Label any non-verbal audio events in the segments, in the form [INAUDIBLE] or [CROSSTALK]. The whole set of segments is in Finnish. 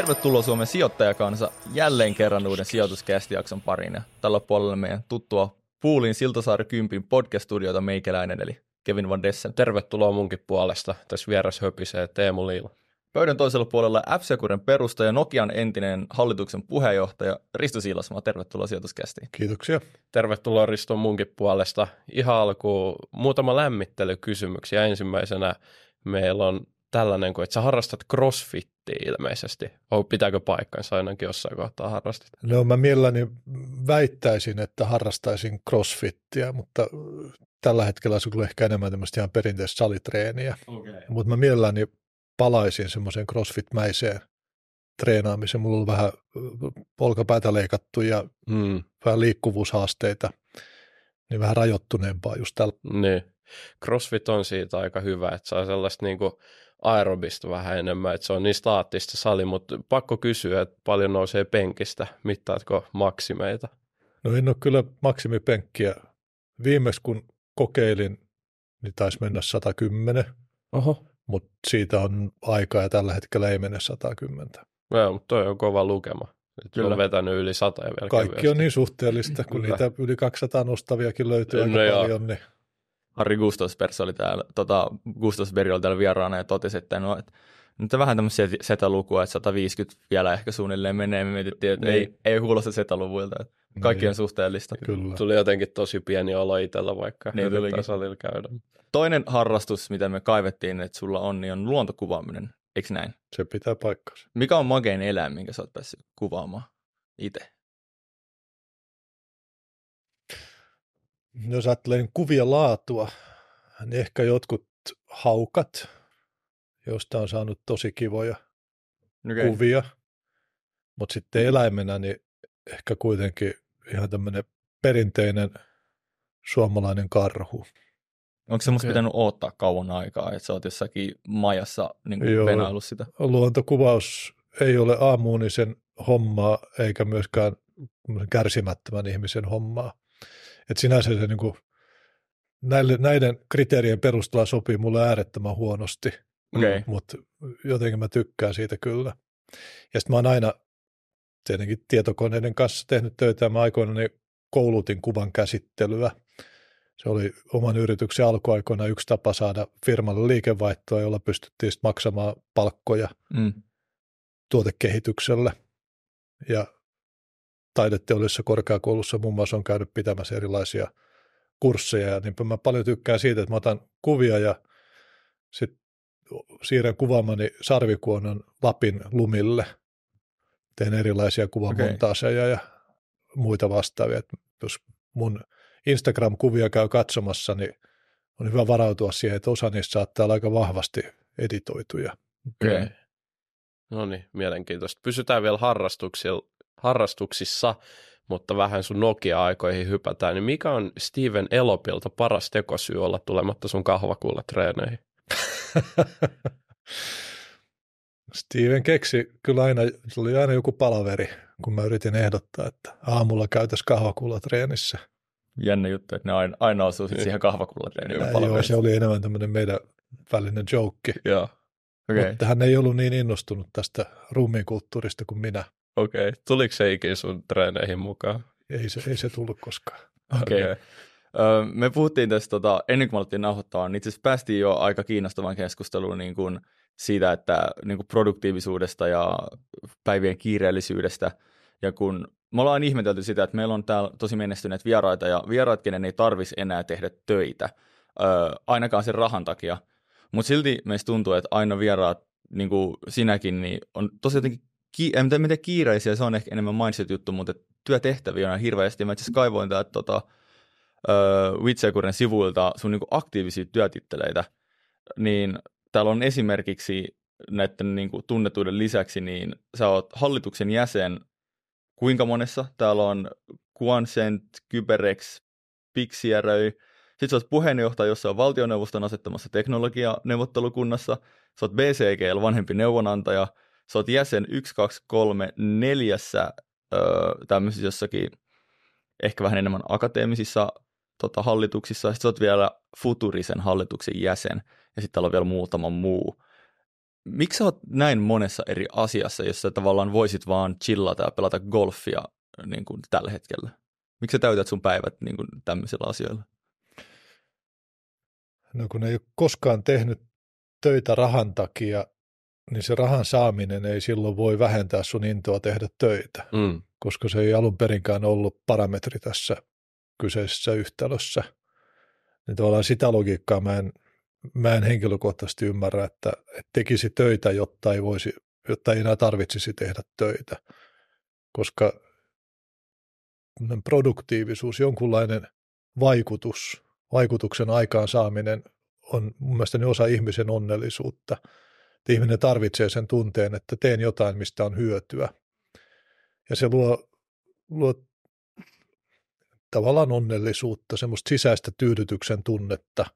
Tervetuloa Suomen sijoittajakansa jälleen kerran uuden sijoituskästijakson pariin. Ja tällä puolella meidän tuttua Puulin Siltasaari Kympin podcast-studiota meikäläinen, eli Kevin Van Dessen. Tervetuloa munkin puolesta. Tässä vieras höpisee Teemu Liila. Pöydän toisella puolella f perustaja, Nokian entinen hallituksen puheenjohtaja Risto Siilasmaa. Tervetuloa sijoituskästiin. Kiitoksia. Tervetuloa Risto munkin puolesta. Ihan alkuun muutama lämmittelykysymyksiä. Ensimmäisenä meillä on tällainen, että sä harrastat crossfittiä ilmeisesti. Oh, pitääkö paikkansa ainakin jossain kohtaa harrastit? No mä mielelläni väittäisin, että harrastaisin crossfittiä, mutta tällä hetkellä se on ehkä enemmän tämmöistä ihan perinteistä salitreeniä. Okay. Mutta mä mielelläni palaisin semmoiseen crossfit-mäiseen treenaamiseen. Mulla on vähän polkapäätä leikattu ja hmm. vähän liikkuvuushaasteita, niin vähän rajoittuneempaa just tällä. Niin. CrossFit on siitä aika hyvä, että saa sellaista niinku aerobista vähän enemmän, että se on niin staattista sali, mutta pakko kysyä, että paljon nousee penkistä, mittaatko maksimeita? No en ole kyllä maksimipenkkiä. Viimeksi kun kokeilin, niin taisi mennä 110. Oho mutta siitä on aikaa ja tällä hetkellä ei mene 110. Joo, mutta toi on kova lukema. Kyllä. on vetänyt yli 100 ja vielä Kaikki kevyesti. on niin suhteellista, kun Kyllä. niitä yli 200 nostaviakin löytyy no aika joo. paljon. Niin. Harri Gustosberg oli täällä, tota, Gustosberg oli täällä vieraana ja totesi, että no, että nyt on vähän tämmöisiä setalukua, että 150 vielä ehkä suunnilleen menee. Me mietittiin, että niin. ei, ei kuulosta setaluvuilta. Että kaikki niin. on suhteellista. Kyllä. Tuli jotenkin tosi pieni olo itsellä, vaikka niin yrittää salilla käydä. Toinen harrastus, mitä me kaivettiin, että sulla on, niin on luontokuvaaminen. Eikö näin? Se pitää paikkansa. Mikä on magein eläin, minkä sä oot päässyt kuvaamaan itse? Jos ajattelen kuvia laatua, niin ehkä jotkut haukat, josta on saanut tosi kivoja okay. kuvia. Mutta sitten eläimenä, niin ehkä kuitenkin ihan tämmöinen perinteinen suomalainen karhu. Onko semmoista okay. pitänyt odottaa kauan aikaa, että sä oot jossakin majassa niin Joo, venaillut sitä? Luontokuvaus ei ole aamuunisen hommaa, eikä myöskään kärsimättömän ihmisen hommaa. Et sinänsä se niin kuin, näille, näiden kriteerien perusteella sopii mulle äärettömän huonosti, okay. mutta jotenkin mä tykkään siitä kyllä. Ja sitten mä oon aina tietenkin tietokoneiden kanssa tehnyt töitä ja mä aikoina niin koulutin kuvan käsittelyä. Se oli oman yrityksen alkuaikoina yksi tapa saada firmalle liikevaihtoa, jolla pystyttiin maksamaan palkkoja mm. tuotekehitykselle. Ja taideteollisessa korkeakoulussa muun muassa on käynyt pitämässä erilaisia kursseja, ja niinpä mä paljon tykkään siitä, että mä otan kuvia ja sitten siirrän kuvaamani sarvikuonon Lapin lumille – teen erilaisia kuvamontaaseja okay. ja muita vastaavia. Et jos mun Instagram-kuvia käy katsomassa, niin on hyvä varautua siihen, että osa niistä saattaa olla aika vahvasti editoituja. Okay. No niin, mielenkiintoista. Pysytään vielä harrastuksissa, mutta vähän sun Nokia-aikoihin hypätään. Niin mikä on Steven Elopilta paras tekosyy olla tulematta sun kahvakuulla treeneihin? [LAUGHS] Steven keksi kyllä aina, se oli aina joku palaveri, kun mä yritin ehdottaa, että aamulla käytäisiin kahvakulla treenissä. Jännä juttu, että ne aina, aina osuu sitten siihen kahvakulla treeniin. Joo, se oli enemmän tämmöinen meidän välinen joke. Joo. Okay. Mutta hän ei ollut niin innostunut tästä kulttuurista kuin minä. Okei. Okay. Tuliko se ikinä sun treeneihin mukaan? Ei se, ei se tullut koskaan. Okei. Okay. Okay. me puhuttiin tästä, tota, ennen kuin me alettiin nauhoittaa, niin itse asiassa päästiin jo aika kiinnostavan keskusteluun niin kuin siitä, että niin kuin produktiivisuudesta ja päivien kiireellisyydestä. Ja kun me ollaan ihmetelty sitä, että meillä on täällä tosi menestyneet vieraita ja vieraat, kenen ei tarvisi enää tehdä töitä, öö, ainakaan sen rahan takia. Mutta silti meistä tuntuu, että aina vieraat, niin kuin sinäkin, niin on tosi jotenkin, ki- en tiedä miten kiireisiä, se on ehkä enemmän mindset-juttu, mutta työtehtäviä on hirveästi. Mä itse kaivoin täältä tota, Witsekuren sivuilta sun niin aktiivisia työtitteleitä, niin täällä on esimerkiksi näiden niin kuin tunnetuiden lisäksi, niin sä oot hallituksen jäsen, kuinka monessa? Täällä on Quansent, Kyberex, Pixieröi, sitten sä oot puheenjohtaja jossain valtioneuvoston asettamassa teknologianeuvottelukunnassa, sä oot BCGL vanhempi neuvonantaja, sä oot jäsen 1, 2, 3, neljässä öö, tämmöisissä jossakin ehkä vähän enemmän akateemisissa tota, hallituksissa, sitten sä oot vielä Futurisen hallituksen jäsen, ja sitten täällä on vielä muutama muu. miksi sä oot näin monessa eri asiassa, jos sä tavallaan voisit vaan chillata ja pelata golfia niin kuin tällä hetkellä? Miksi sä täytät sun päivät niin kuin tämmöisillä asioilla? No kun ei ole koskaan tehnyt töitä rahan takia, niin se rahan saaminen ei silloin voi vähentää sun intoa tehdä töitä, Mm. koska se ei alun perinkään ollut parametri tässä kyseisessä yhtälössä. Niin tavallaan sitä logiikkaa mä en, mä en henkilökohtaisesti ymmärrä, että, että tekisi töitä, jotta ei, voisi, jotta ei enää tarvitsisi tehdä töitä, koska produktiivisuus, jonkunlainen vaikutus, vaikutuksen aikaansaaminen on mun mielestäni osa ihmisen onnellisuutta. Että ihminen tarvitsee sen tunteen, että teen jotain, mistä on hyötyä. Ja se luo, luo tavallaan onnellisuutta, semmoista sisäistä tyydytyksen tunnetta,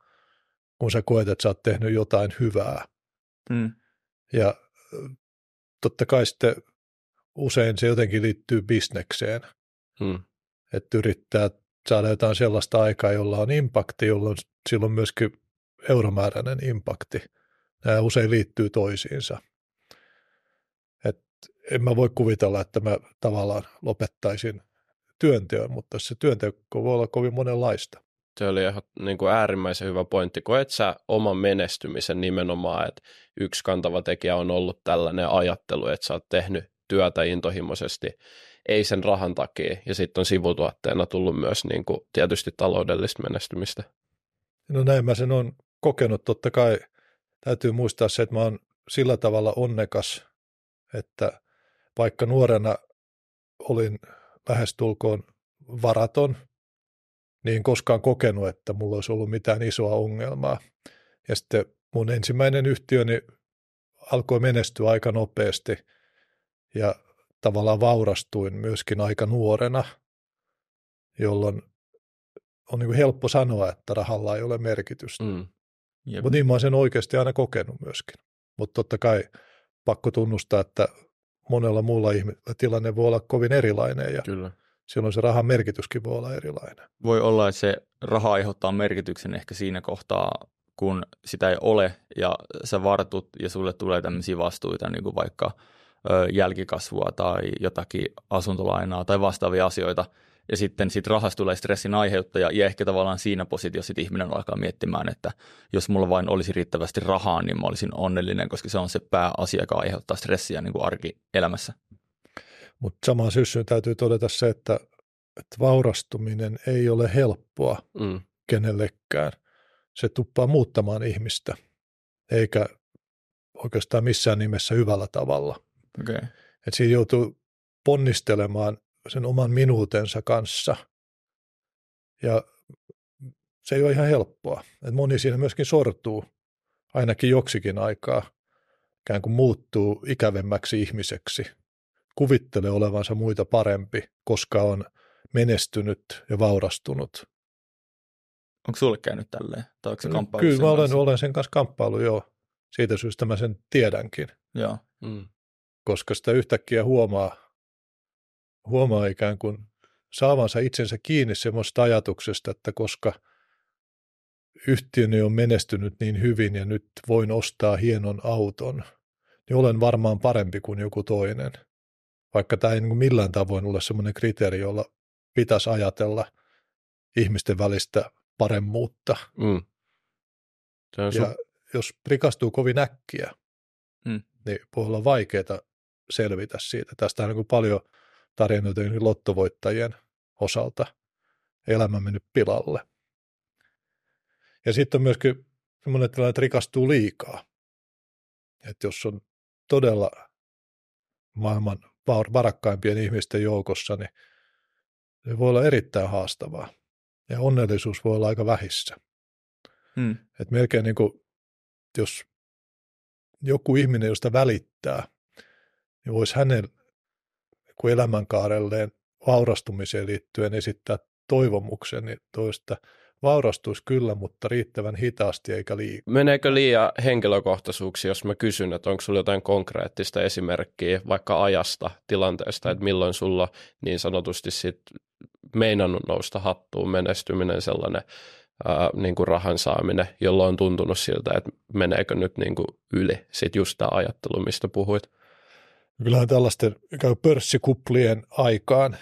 kun sä koet, että sä oot tehnyt jotain hyvää. Mm. Ja totta kai sitten usein se jotenkin liittyy bisnekseen, Mm. että yrittää saada jotain sellaista aikaa, jolla on impakti, jolloin silloin myöskin euromääräinen impakti. Nämä usein liittyy toisiinsa. Et en mä voi kuvitella, että mä tavallaan lopettaisin työnteon, mutta se työnteko voi olla kovin monenlaista. Se oli ihan niin kuin äärimmäisen hyvä pointti. Koet sä oman menestymisen nimenomaan, että yksi kantava tekijä on ollut tällainen ajattelu, että sä oot tehnyt työtä intohimoisesti, ei sen rahan takia, ja sitten on sivutuotteena tullut myös niin kuin tietysti taloudellista menestymistä. No näin mä sen on kokenut. Totta kai täytyy muistaa se, että mä oon sillä tavalla onnekas, että vaikka nuorena olin lähestulkoon varaton, niin koskaan kokenut, että mulla olisi ollut mitään isoa ongelmaa. Ja sitten mun ensimmäinen yhtiöni alkoi menestyä aika nopeasti ja tavallaan vaurastuin myöskin aika nuorena, jolloin on niin helppo sanoa, että rahalla ei ole merkitystä. Mm. Jep. Mutta niin mä oon sen oikeasti aina kokenut myöskin. Mutta totta kai pakko tunnustaa, että monella muulla ihmisellä tilanne voi olla kovin erilainen ja Kyllä. silloin se rahan merkityskin voi olla erilainen. Voi olla, että se raha aiheuttaa merkityksen ehkä siinä kohtaa, kun sitä ei ole ja sä vartut ja sulle tulee tämmöisiä vastuita, niin kuin vaikka jälkikasvua tai jotakin asuntolainaa tai vastaavia asioita. Ja sitten sit rahasta tulee stressin aiheuttaja ja ehkä tavallaan siinä positiossa sit ihminen alkaa miettimään, että jos mulla vain olisi riittävästi rahaa, niin mä olisin onnellinen, koska se on se pääasia, joka aiheuttaa stressiä niin kuin arkielämässä. Mutta samaan syssyyn täytyy todeta se, että, että vaurastuminen ei ole helppoa Mm. kenellekään. Se tuppaa muuttamaan ihmistä, eikä oikeastaan missään nimessä hyvällä tavalla. Okay. Et siinä joutuu ponnistelemaan sen oman minuutensa kanssa. Ja se ei ole ihan helppoa. Et moni siinä myöskin sortuu ainakin joksikin aikaa, ikään kuin muuttuu ikävemmäksi ihmiseksi. Kuvittelee olevansa muita parempi, koska on menestynyt ja vaurastunut. Onko sulle käynyt tälleen? Tai onko se kamppailu Kyllä mä olen, olen sen kanssa kamppailu joo. Siitä syystä mä sen tiedänkin, Joo. Mm. koska sitä yhtäkkiä huomaa, huomaa ikään kuin saavansa itsensä kiinni semmoista ajatuksesta, että koska yhtiöni on menestynyt niin hyvin ja nyt voin ostaa hienon auton, niin olen varmaan parempi kuin joku toinen. Vaikka tämä ei niin millään tavoin ole semmoinen kriteeri, jolla pitäisi ajatella ihmisten välistä paremmuutta. Mm. Se on Ja jos rikastuu kovin äkkiä, Mm. niin voi olla vaikeaa selvitä siitä. Tästä on niin paljon tarinoita niin lottovoittajien osalta elämä mennyt pilalle. Ja sitten on myöskin semmoinen tilanne, että rikastuu liikaa. Että jos on todella maailman var- varakkaimpien ihmisten joukossa, niin se voi olla erittäin haastavaa. Ja onnellisuus voi olla aika vähissä. Hmm. Et melkein niin kuin, jos joku ihminen, josta välittää, niin voisi hänen kun elämänkaarelleen vaurastumiseen liittyen esittää toivomuksen, niin toista vaurastuisi kyllä, mutta riittävän hitaasti eikä liikaa. Meneekö liian henkilökohtaisuuksia, jos mä kysyn, että onko sulla jotain konkreettista esimerkkiä vaikka ajasta, tilanteesta, että milloin sulla niin sanotusti sit meinannut nousta hattuun menestyminen sellainen ää, niin kuin rahan saaminen, jolloin on tuntunut siltä, että meneekö nyt niin kuin yli sitten just tämä ajattelu, mistä puhuit. Kyllähän tällaisten käy pörssikuplien aikaan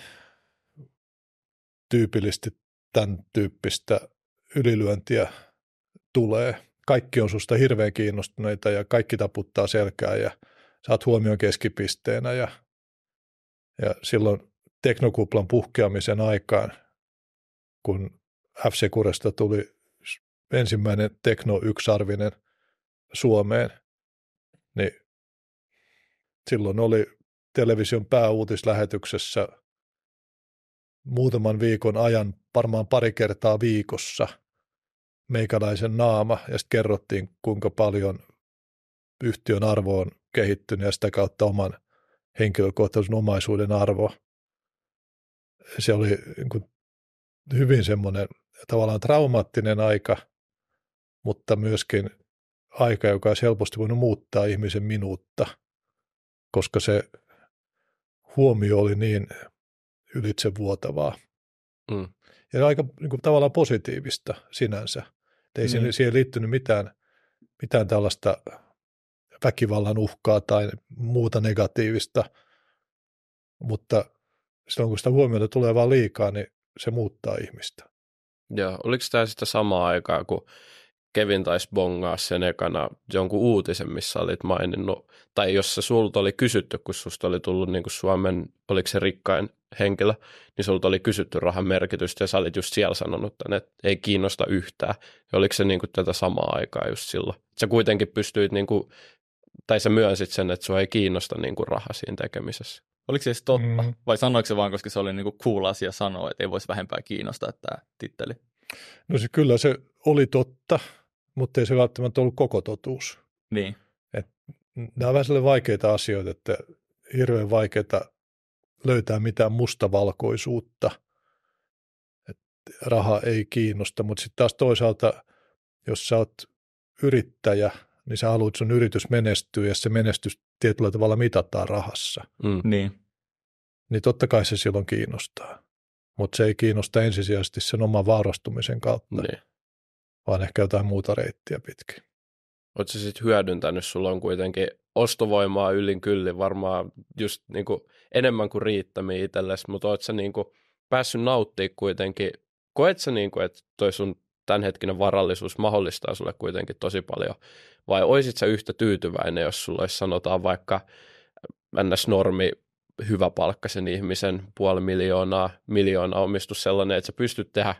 tyypillisesti tämän tyyppistä ylilyöntiä tulee. Kaikki on susta hirveän kiinnostuneita ja kaikki taputtaa selkää ja saat huomion keskipisteenä ja, ja silloin teknokuplan puhkeamisen aikaan, kun FC Kuresta tuli ensimmäinen tekno yksarvinen Suomeen, niin silloin oli television pääuutislähetyksessä muutaman viikon ajan, varmaan pari kertaa viikossa, meikäläisen naama, ja sitten kerrottiin, kuinka paljon yhtiön arvo on kehittynyt ja sitä kautta oman henkilökohtaisen omaisuuden arvo. Se oli niin kuin hyvin semmoinen tavallaan traumaattinen aika, mutta myöskin aika, joka olisi helposti voinut muuttaa ihmisen minuutta, koska se huomio oli niin ylitsevuotavaa. Mm. Ja aika niin kuin, tavallaan positiivista sinänsä. ei mm. siihen liittynyt mitään, mitään tällaista väkivallan uhkaa tai muuta negatiivista, mutta silloin kun sitä huomiota tulee vaan liikaa, niin se muuttaa ihmistä. Joo, oliko tämä sitten samaa aikaa, kun Kevin taisi bongaa sen ekana jonkun uutisen, missä olit maininnut, tai jos se sulta oli kysytty, kun susta oli tullut niin kuin Suomen, oliko se rikkain henkilö, niin sulta oli kysytty rahan merkitystä ja sä olit just siellä sanonut tänne, että ei kiinnosta yhtään. Ja oliko se niin kuin tätä samaa aikaa just silloin? Sä kuitenkin pystyit, niin kuin, tai sä myönsit sen, että sua ei kiinnosta niin kuin raha siinä tekemisessä. Oliko se edes totta? Mm. Vai sanoiko se vaan, koska se oli niinku cool asia sanoa, että ei voisi vähempää kiinnostaa tämä titteli? No se kyllä se oli totta, mutta ei se välttämättä ollut koko totuus. Niin. Et nämä on vähän vaikeita asioita, että hirveän vaikeita löytää mitään mustavalkoisuutta. Et raha ei kiinnosta, mutta sitten taas toisaalta, jos sä oot yrittäjä, niin sä haluat sun yritys menestyä ja se menestys tietyllä tavalla mitataan rahassa. Mm. Niin. Niin totta kai se silloin kiinnostaa. Mutta se ei kiinnosta ensisijaisesti sen oman vaurastumisen kautta, niin. Vaan ehkä jotain muuta reittiä pitkin. Oletko sitten hyödyntänyt, sulla on kuitenkin ostovoimaa yllin kyllin varmaan just niinku enemmän kuin riittämiä itsellesi, mutta oletko niinku päässyt nauttimaan kuitenkin, koet sä niinku, että toi sun tämänhetkinen varallisuus mahdollistaa sulle kuitenkin tosi paljon, vai oisit sä yhtä tyytyväinen, jos sulla olisi sanotaan vaikka ns. normi hyväpalkkaisen ihmisen puoli miljoonaa, miljoonaa omistus sellainen, että sä pystyt tehdä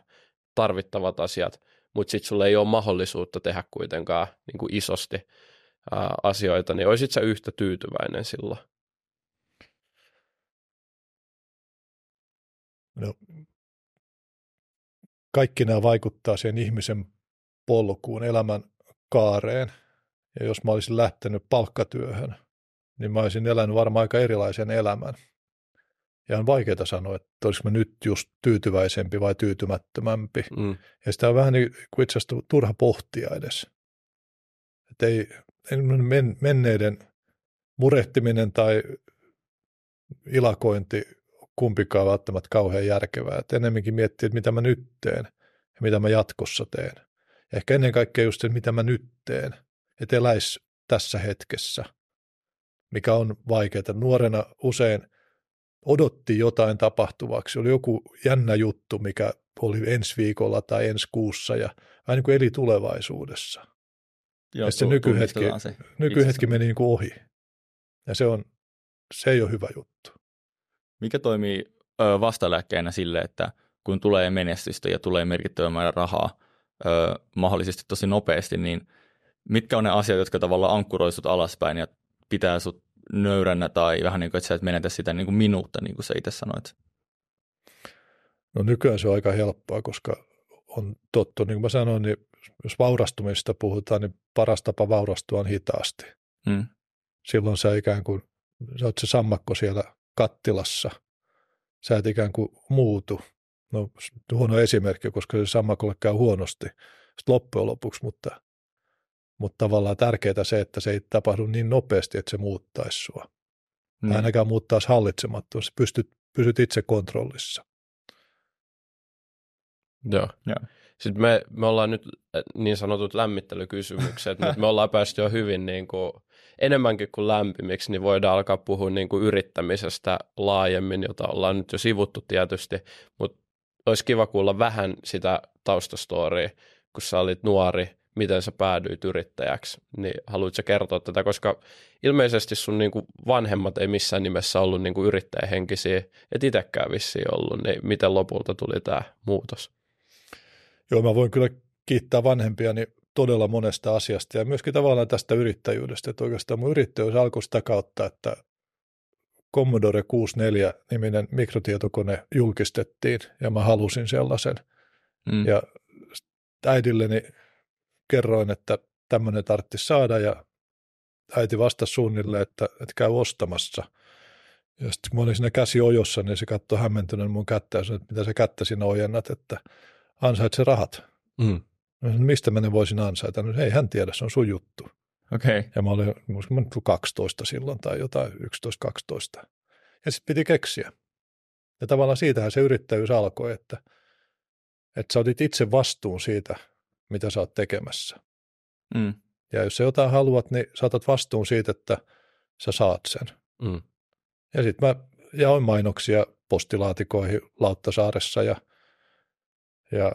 tarvittavat asiat, mutta sitten sulla ei ole mahdollisuutta tehdä kuitenkaan niin kuin isosti ää, asioita, niin olisit sä yhtä tyytyväinen silloin? No, kaikki nämä vaikuttaa siihen ihmisen polkuun, elämän kaareen. Ja jos mä olisin lähtenyt palkkatyöhön, niin mä olisin elänyt varmaan aika erilaisen elämän. Ja on vaikeaa sanoa, että olisiko nyt just tyytyväisempi vai tyytymättömämpi. Mm. Ja sitä on vähän niin kuin itse asiassa turha pohtia edes. Että ei, ei menneiden murehtiminen tai ilakointi kumpikaan välttämättä kauhean järkevää. Että enemmänkin miettiä, että mitä mä nyt teen ja mitä mä jatkossa teen. Ja ehkä ennen kaikkea just se, mitä mä nyt teen. Että eläisi tässä hetkessä, mikä on vaikeaa. Nuorena usein odotti jotain tapahtuvaksi. Oli joku jännä juttu, mikä oli ensi viikolla tai ensi kuussa ja vähän niin kuin eli tulevaisuudessa. Joo, ja se nykyhetki, se nykyhetki meni niin kuin ohi. Ja se, on, se ei ole hyvä juttu. Mikä toimii ö, vastalääkkeenä sille, että kun tulee menestystä ja tulee merkittävä määrä rahaa ö, mahdollisesti tosi nopeasti, niin mitkä on ne asiat, jotka tavallaan ankkuroisut alaspäin ja pitää sut nöyränä tai vähän niin kuin, että sä et menetä sitä niin kuin minuutta, niin kuin sä itse sanoit? No nykyään se on aika helppoa, koska on totta, niin kuin mä sanoin, niin jos vaurastumista puhutaan, niin paras tapa vaurastua on hitaasti. Hmm. Silloin sä ikään kuin, sä oot se sammakko siellä kattilassa, sä et ikään kuin muutu. No huono esimerkki, koska se sammakolle käy huonosti sitten loppujen lopuksi, mutta mutta tavallaan tärkeää se, että se ei tapahdu niin nopeasti, että se muuttaisi sua. Mm. Tai ainakaan muuttaisi hallitsemattomasti, pystyt, pysyt itse kontrollissa. Joo. Joo. Sitten me, me ollaan nyt niin sanotut lämmittelykysymykset, [LAUGHS] mutta me ollaan päästy jo hyvin niin kuin, enemmänkin kuin lämpimiksi, niin voidaan alkaa puhua niin kuin yrittämisestä laajemmin, jota ollaan nyt jo sivuttu tietysti, mutta olisi kiva kuulla vähän sitä taustastoria, kun sä olit nuori, miten sä päädyit yrittäjäksi, niin haluatko kertoa tätä, koska ilmeisesti sun niin kuin vanhemmat ei missään nimessä ollut niin kuin yrittäjähenkisiä, et itsekään vissiin ollut, niin miten lopulta tuli tämä muutos? Joo, mä voin kyllä kiittää vanhempiani todella monesta asiasta ja myöskin tavallaan tästä yrittäjyydestä, että oikeastaan mun yrittäjyys alkoi sitä kautta, että Commodore 64-niminen mikrotietokone julkistettiin ja mä halusin sellaisen. Mm. Ja äidilleni kerroin, että tämmöinen tartti saada ja äiti vastasi suunnilleen, että, että käy ostamassa. Ja sitten kun mä olin siinä käsi ojossa, niin se katsoi hämmentyneen mun kättä ja sanoi, että mitä sä kättä sinä ojennat, että ansaitse rahat. Mm. Mistä mä ne voisin ansaita? No, ei hän tiedä, se on sun juttu. Okay. Ja mä olin, mä 12 silloin tai jotain, 11-12. Ja sitten piti keksiä. Ja tavallaan siitähän se yrittäjyys alkoi, että, että sä otit itse vastuun siitä, mitä sä oot tekemässä. Mm. Ja jos sä jotain haluat, niin saatat vastuun siitä, että sä saat sen. Mm. Ja sitten mä jaoin mainoksia postilaatikoihin Lauttasaaressa ja, ja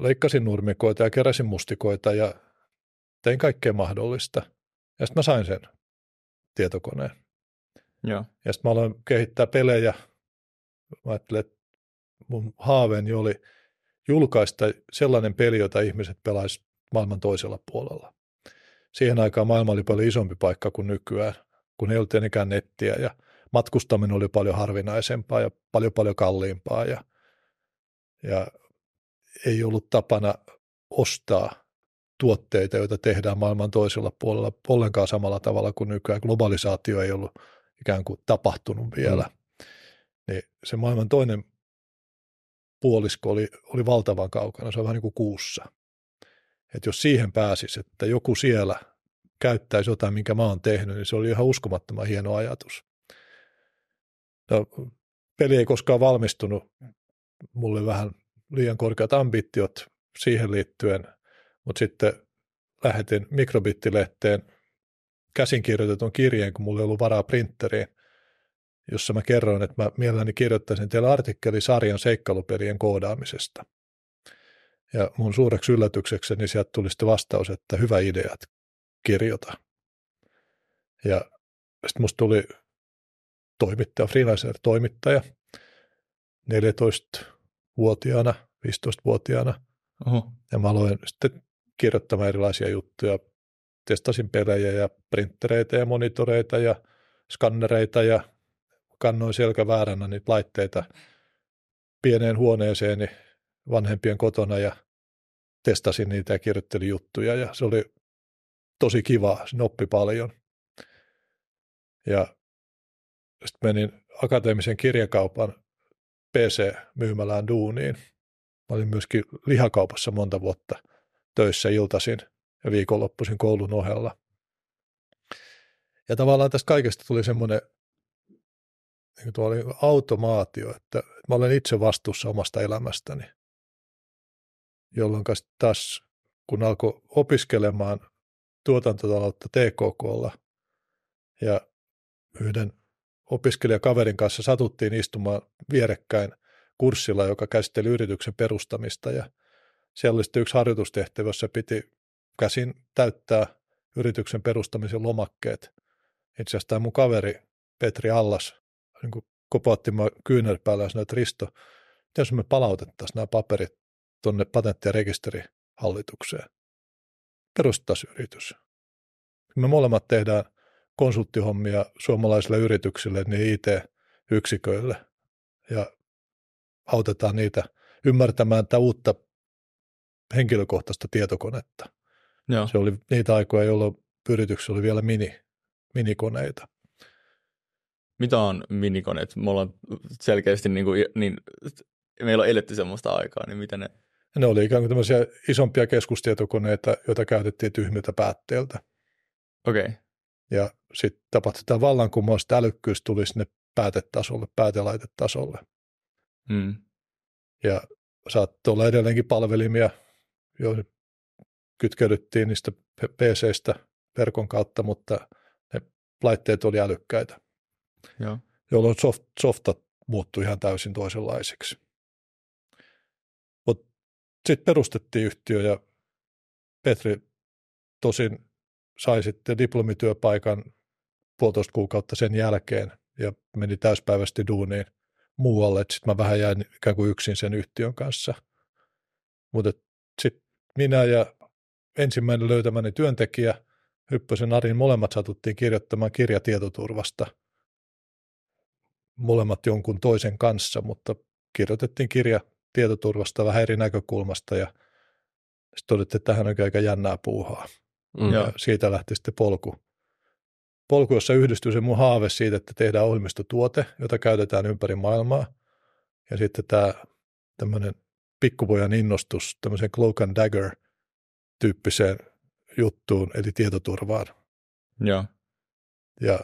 leikkasin nurmikoita ja keräsin mustikoita ja tein kaikkea mahdollista. Ja sitten mä sain sen tietokoneen. Joo. Ja sitten mä aloin kehittää pelejä. Mä ajattelin, että mun haaveeni oli julkaista sellainen peli, jota ihmiset pelaisivat maailman toisella puolella. Siihen aikaan maailma oli paljon isompi paikka kuin nykyään, kun ei ollut ennenkään nettiä ja matkustaminen oli paljon harvinaisempaa ja paljon paljon kalliimpaa ja, ja ei ollut tapana ostaa tuotteita, joita tehdään maailman toisella puolella ollenkaan samalla tavalla kuin nykyään. Globalisaatio ei ollut ikään kuin tapahtunut vielä. Mm. Niin se maailman toinen puolisko oli, oli valtavan kaukana, se on vähän niin kuin kuussa. Että jos siihen pääsisi, että joku siellä käyttäisi jotain, minkä mä oon tehnyt, niin se oli ihan uskomattoman hieno ajatus. No, peli ei koskaan valmistunut. Mulle vähän liian korkeat ambitiot siihen liittyen, mutta sitten lähetin mikrobittilehteen käsinkirjoitetun kirjeen, kun mulla ei ollut varaa printeriin, jossa mä kerroin, että mä mielelläni kirjoittaisin teille artikkeli sarjan seikkailupelien koodaamisesta. Ja mun suureksi yllätyksekseni sieltä tuli sitten vastaus, että hyvä idea, että kirjoita. Ja sitten musta tuli toimittaja, freelancer-toimittaja, 14-vuotiaana, 15-vuotiaana. Oho. Ja mä aloin sitten kirjoittamaan erilaisia juttuja. Testasin pelejä ja printtereitä ja monitoreita ja skannereita ja kannoin selkävääränä niitä laitteita pieneen huoneeseeni vanhempien kotona ja testasin niitä ja kirjoittelin juttuja ja se oli tosi kiva, se oppi paljon. Ja sitten menin akateemisen kirjakaupan PC-myymälään duuniin. Mä olin myöskin lihakaupassa monta vuotta töissä iltasin ja viikonloppuisin koulun ohella. Ja tavallaan tästä kaikesta tuli semmoinen niin tuo oli automaatio, että mä olen itse vastuussa omasta elämästäni, jolloin taas kun alkoi opiskelemaan tuotantotaloutta TKKlla ja yhden opiskelijakaverin kanssa satuttiin istumaan vierekkäin kurssilla, joka käsitteli yrityksen perustamista ja siellä oli yksi harjoitustehtävä, jossa piti käsin täyttää yrityksen perustamisen lomakkeet. Itse asiassa tämä mun kaveri Petri Allas niin kuin kopautti mä kyynärpäällä ja sanoi, että Risto, jos me palautettaisiin nämä paperit tuonne patentti- ja rekisterihallitukseen, perustaisiin yritys. Me molemmat tehdään konsulttihommia suomalaisille yrityksille, niin IT-yksiköille, ja autetaan niitä ymmärtämään tätä uutta henkilökohtaista tietokonetta. Joo. Se oli niitä aikoja, jolloin yrityksessä oli vielä mini, minikoneita mitä on minikoneet? Me ollaan selkeästi niin kuin, niin, meillä on eletty semmoista aikaa, niin mitä ne? Ne oli ikään kuin tämmöisiä isompia keskustietokoneita, joita käytettiin tyhmiltä päätteeltä. Okei. Okay. Ja sitten tapahtui tämä vallankumous, että älykkyys tuli sinne päätetasolle, päätelaitetasolle. Hmm. Ja saattoi olla edelleenkin palvelimia, jo kytkeydyttiin niistä PCistä verkon kautta, mutta ne laitteet oli älykkäitä, Joo. jolloin soft, softat muuttui ihan täysin toisenlaisiksi. Mutta sitten perustettiin yhtiö ja Petri tosin sai sitten diplomityöpaikan puolitoista kuukautta sen jälkeen ja meni täyspäiväisesti duuniin muualle, sitten mä vähän jäin ikään kuin yksin sen yhtiön kanssa. Mutta sitten minä ja ensimmäinen löytämäni työntekijä, Hyppösen Arin, molemmat satuttiin kirjoittamaan kirja tietoturvasta. Molemmat jonkun toisen kanssa, mutta kirjoitettiin kirja tietoturvasta vähän eri näkökulmasta ja sitten todettiin, että tähän on aika jännää puuhaa. Mm. Ja siitä lähti sitten polku. Polku, jossa yhdistyi se mun haave siitä, että tehdään ohjelmistotuote, jota käytetään ympäri maailmaa. Ja sitten tämä tämmöinen pikkupojan innostus tämmöiseen cloak and dagger tyyppiseen juttuun, eli tietoturvaan. Joo. Ja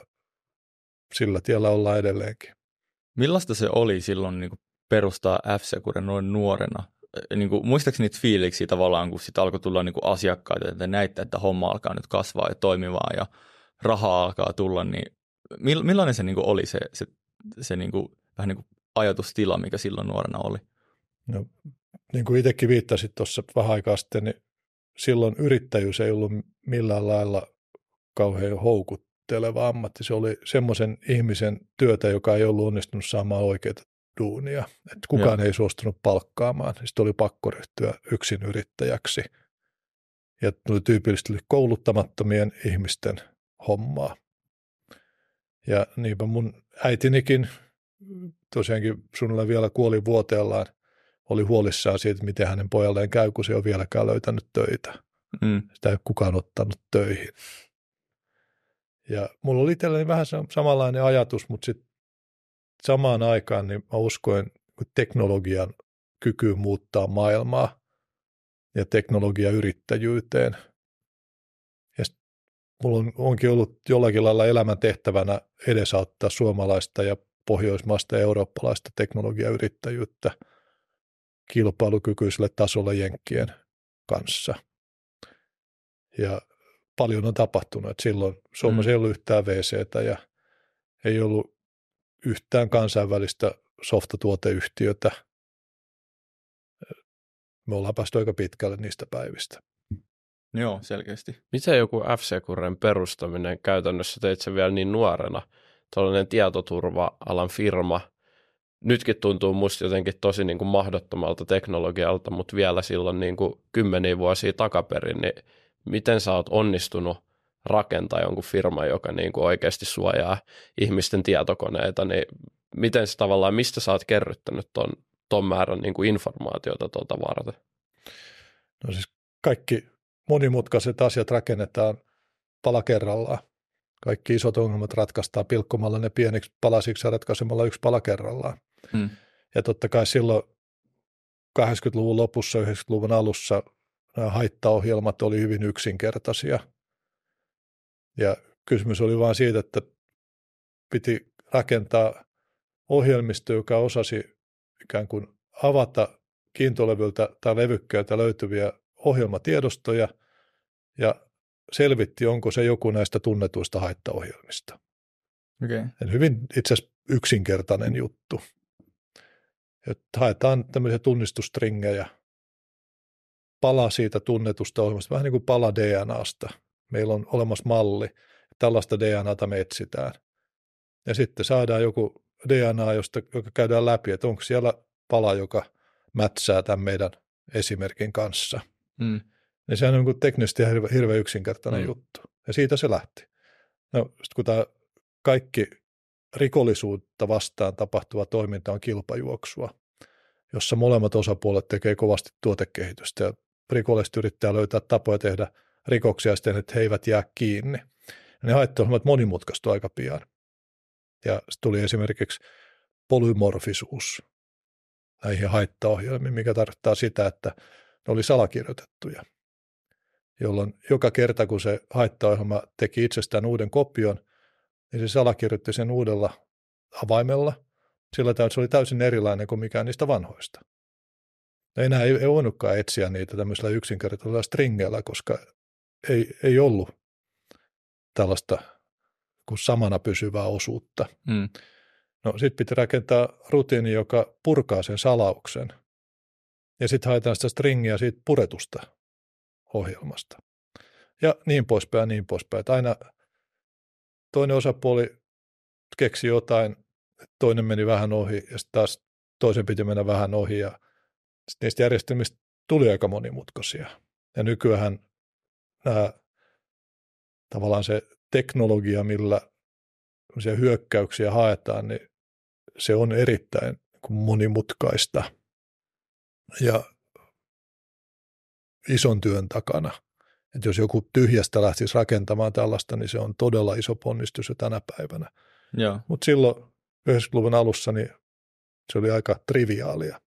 sillä tiellä ollaan edelleenkin. Millaista se oli silloin niin kuin perustaa f noin nuorena? Niin kuin, muistaakseni niitä fiiliksi tavallaan, kun sitten alkoi tulla niin kuin asiakkaita, että näitte, että homma alkaa nyt kasvaa ja toimivaa ja rahaa alkaa tulla, niin millainen se niin kuin oli se, se, se niin kuin, vähän niin kuin ajatustila, mikä silloin nuorena oli? No, niin kuin itsekin viittasit tuossa vähän aikaa sitten, niin silloin yrittäjyys ei ollut millään lailla kauhean houkutteleva ammatti. Se oli semmoisen ihmisen työtä, joka ei ollut onnistunut saamaan oikeita duunia. Että kukaan Joo. ei suostunut palkkaamaan. Sitten oli pakko ryhtyä yksin yrittäjäksi. Ja tuli tyypillisesti kouluttamattomien ihmisten hommaa. Ja niinpä mun äitinikin tosiaankin suunnilleen vielä kuoli vuoteellaan, oli huolissaan siitä, miten hänen pojalleen käy, kun se ei ole vieläkään löytänyt töitä. Mm. Sitä ei ole kukaan ottanut töihin. Ja mulla oli itselläni vähän samanlainen ajatus, mutta sitten samaan aikaan niin mä uskoin teknologian kykyyn muuttaa maailmaa ja teknologiayrittäjyyteen. Ja mulla on, onkin ollut jollakin lailla elämän tehtävänä edesauttaa suomalaista ja pohjoismaista ja eurooppalaista teknologiayrittäjyyttä kilpailukykyiselle tasolle Jenkkien kanssa. Ja paljon on tapahtunut, että silloin Suomessa mm. ei ollut yhtään VCtä ja ei ollut yhtään kansainvälistä softatuoteyhtiötä. Me ollaan päästy aika pitkälle niistä päivistä. Joo, selkeästi. Miten joku F-Securen perustaminen käytännössä teit sen vielä niin nuorena? Tällainen tietoturva-alan firma. Nytkin tuntuu musta jotenkin tosi niin kuin mahdottomalta teknologialta, mutta vielä silloin niin kuin kymmeniä vuosia takaperin, niin miten sä oot onnistunut rakentaa jonkun firman, joka niin kuin oikeasti suojaa ihmisten tietokoneita, niin miten se tavallaan, mistä sä oot kerryttänyt ton, ton määrän niin kuin informaatiota tuota varten? No siis kaikki monimutkaiset asiat rakennetaan pala kerrallaan. Kaikki isot ongelmat ratkaistaan pilkkomalla ne pieniksi palasiksi ja ratkaisemalla yksi pala kerrallaan. Hmm. Ja totta kai silloin 80-luvun lopussa, 90-luvun alussa nämä haittaohjelmat oli hyvin yksinkertaisia. Ja kysymys oli vain siitä, että piti rakentaa ohjelmisto, joka osasi ikään kuin avata kiintolevyltä tai levykkäiltä löytyviä ohjelmatiedostoja ja selvitti, onko se joku näistä tunnetuista haittaohjelmista. Okay. Eli hyvin itse asiassa yksinkertainen juttu. Että haetaan tämmöisiä tunnistustringejä, pala siitä tunnetusta ohjelmasta, vähän niin kuin pala DNAsta. Meillä on olemassa malli, tällaista DNAta me etsitään. Ja sitten saadaan joku DNA, josta, joka käydään läpi, että onko siellä pala, joka mätsää tämän meidän esimerkin kanssa. Mm. Niin sehän on niin teknisesti hirveän hirve yksinkertainen mm. juttu. Ja siitä se lähti. No, kun tämä kaikki rikollisuutta vastaan tapahtuva toiminta on kilpajuoksua, jossa molemmat osapuolet tekee kovasti tuotekehitystä ja rikolliset yrittää löytää tapoja tehdä rikoksia siten, että he eivät jää kiinni. Ja ne haittaohjelmat monimutkaistu aika pian. Ja tuli esimerkiksi polymorfisuus näihin haittaohjelmiin, mikä tarkoittaa sitä, että ne oli salakirjoitettuja, jolloin joka kerta, kun se haittaohjelma teki itsestään uuden kopion, niin se salakirjoitti sen uudella avaimella, sillä tavalla se oli täysin erilainen kuin mikään niistä vanhoista. Enää ei, ei voinutkaan etsiä niitä tämmöisellä yksinkertaisella stringeillä, koska ei, ei ollut tällaista kuin samana pysyvää osuutta. Mm. No sitten piti rakentaa rutiini, joka purkaa sen salauksen. Ja sitten haetaan sitä stringiä siitä puretusta ohjelmasta. Ja niin poispäin ja niin poispäin. Että aina toinen osapuoli keksi jotain, toinen meni vähän ohi ja sitten taas toisen piti mennä vähän ohi ja sitten niistä järjestelmistä tuli aika monimutkaisia. Ja nykyään nämä, tavallaan se teknologia, millä hyökkäyksiä haetaan, niin se on erittäin monimutkaista ja ison työn takana. Että jos joku tyhjästä lähtisi rakentamaan tällaista, niin se on todella iso ponnistus jo tänä päivänä. Mutta silloin 90-luvun alussa niin se oli aika triviaalia.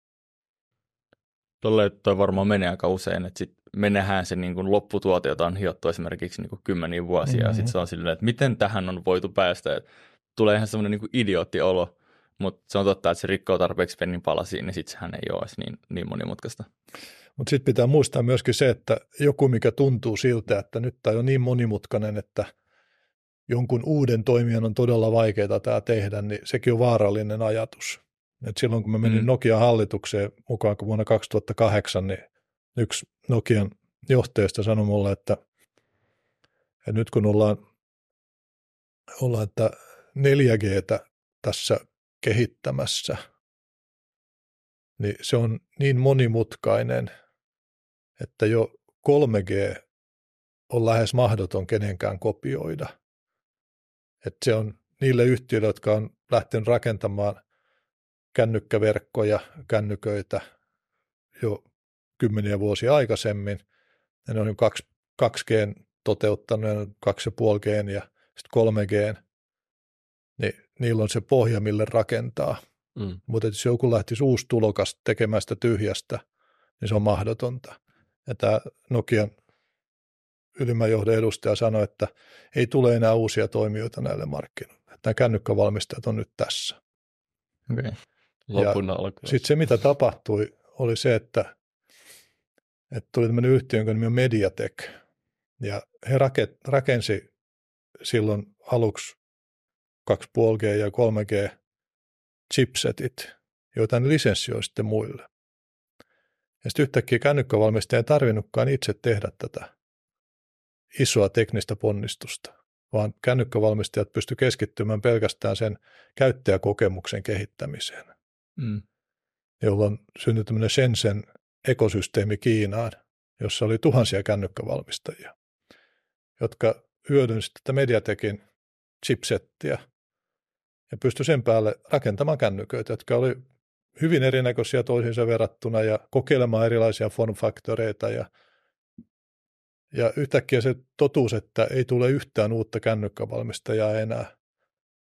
Tuolle toi varmaan menee aika usein, että sit menehään se niin kuin lopputuote, jota on hiottu esimerkiksi niin kuin kymmeniä vuosia, mm-hmm. ja sitten se on silleen, että miten tähän on voitu päästä. Et tulee ihan semmoinen niin idioottiolo, mutta se on totta, että se rikkoo tarpeeksi pennin palasiin, niin sitten sehän ei ole edes niin, niin monimutkaista. Mutta sitten pitää muistaa myöskin se, että joku, mikä tuntuu siltä, että nyt tämä on niin monimutkainen, että jonkun uuden toimijan on todella vaikeaa tämä tehdä, niin sekin on vaarallinen ajatus. Et silloin kun mä menin mm. Nokian hallitukseen mukaan vuonna 2008, niin yksi Nokian johtajista sanoi mulle, että, että nyt kun ollaan, ollaan että 4Gtä tässä kehittämässä, niin se on niin monimutkainen, että jo 3G on lähes mahdoton kenenkään kopioida. Että se on niille yhtiöille, jotka on lähtenyt rakentamaan kännykkäverkkoja, kännyköitä jo kymmeniä vuosia aikaisemmin. Ja ne on 2, 2G toteuttanut, 2,5G ja sitten 3G, niin niillä on se pohja, mille rakentaa. Mm. Mutta jos joku lähtisi uusi tulokas tekemään sitä tyhjästä, niin se on mahdotonta. Ja tämä Nokian ylimmän johdon edustaja sanoi, että ei tule enää uusia toimijoita näille markkinoille. Nämä kännykkävalmistajat on nyt tässä. Okay. Lopun Sitten se, mitä tapahtui, oli se, että, että tuli tämmöinen yhtiö, jonka nimi on Mediatek. Ja he rakensi silloin aluksi 2,5G ja 3G chipsetit, joita ne lisenssioi sitten muille. Ja sitten yhtäkkiä kännykkävalmistaja ei tarvinnutkaan itse tehdä tätä isoa teknistä ponnistusta, vaan kännykkävalmistajat pysty keskittymään pelkästään sen käyttäjäkokemuksen kehittämiseen, mm. jolloin syntyi tämmöinen Shenzhen ekosysteemi Kiinaan, jossa oli tuhansia kännykkävalmistajia, jotka hyödynsivät tätä Mediatekin chipsettiä ja pystyi sen päälle rakentamaan kännyköitä, jotka oli hyvin erinäköisiä toisiinsa verrattuna ja kokeilemaan erilaisia formfaktoreita ja, ja yhtäkkiä se totuus, että ei tule yhtään uutta kännykkävalmistajaa enää,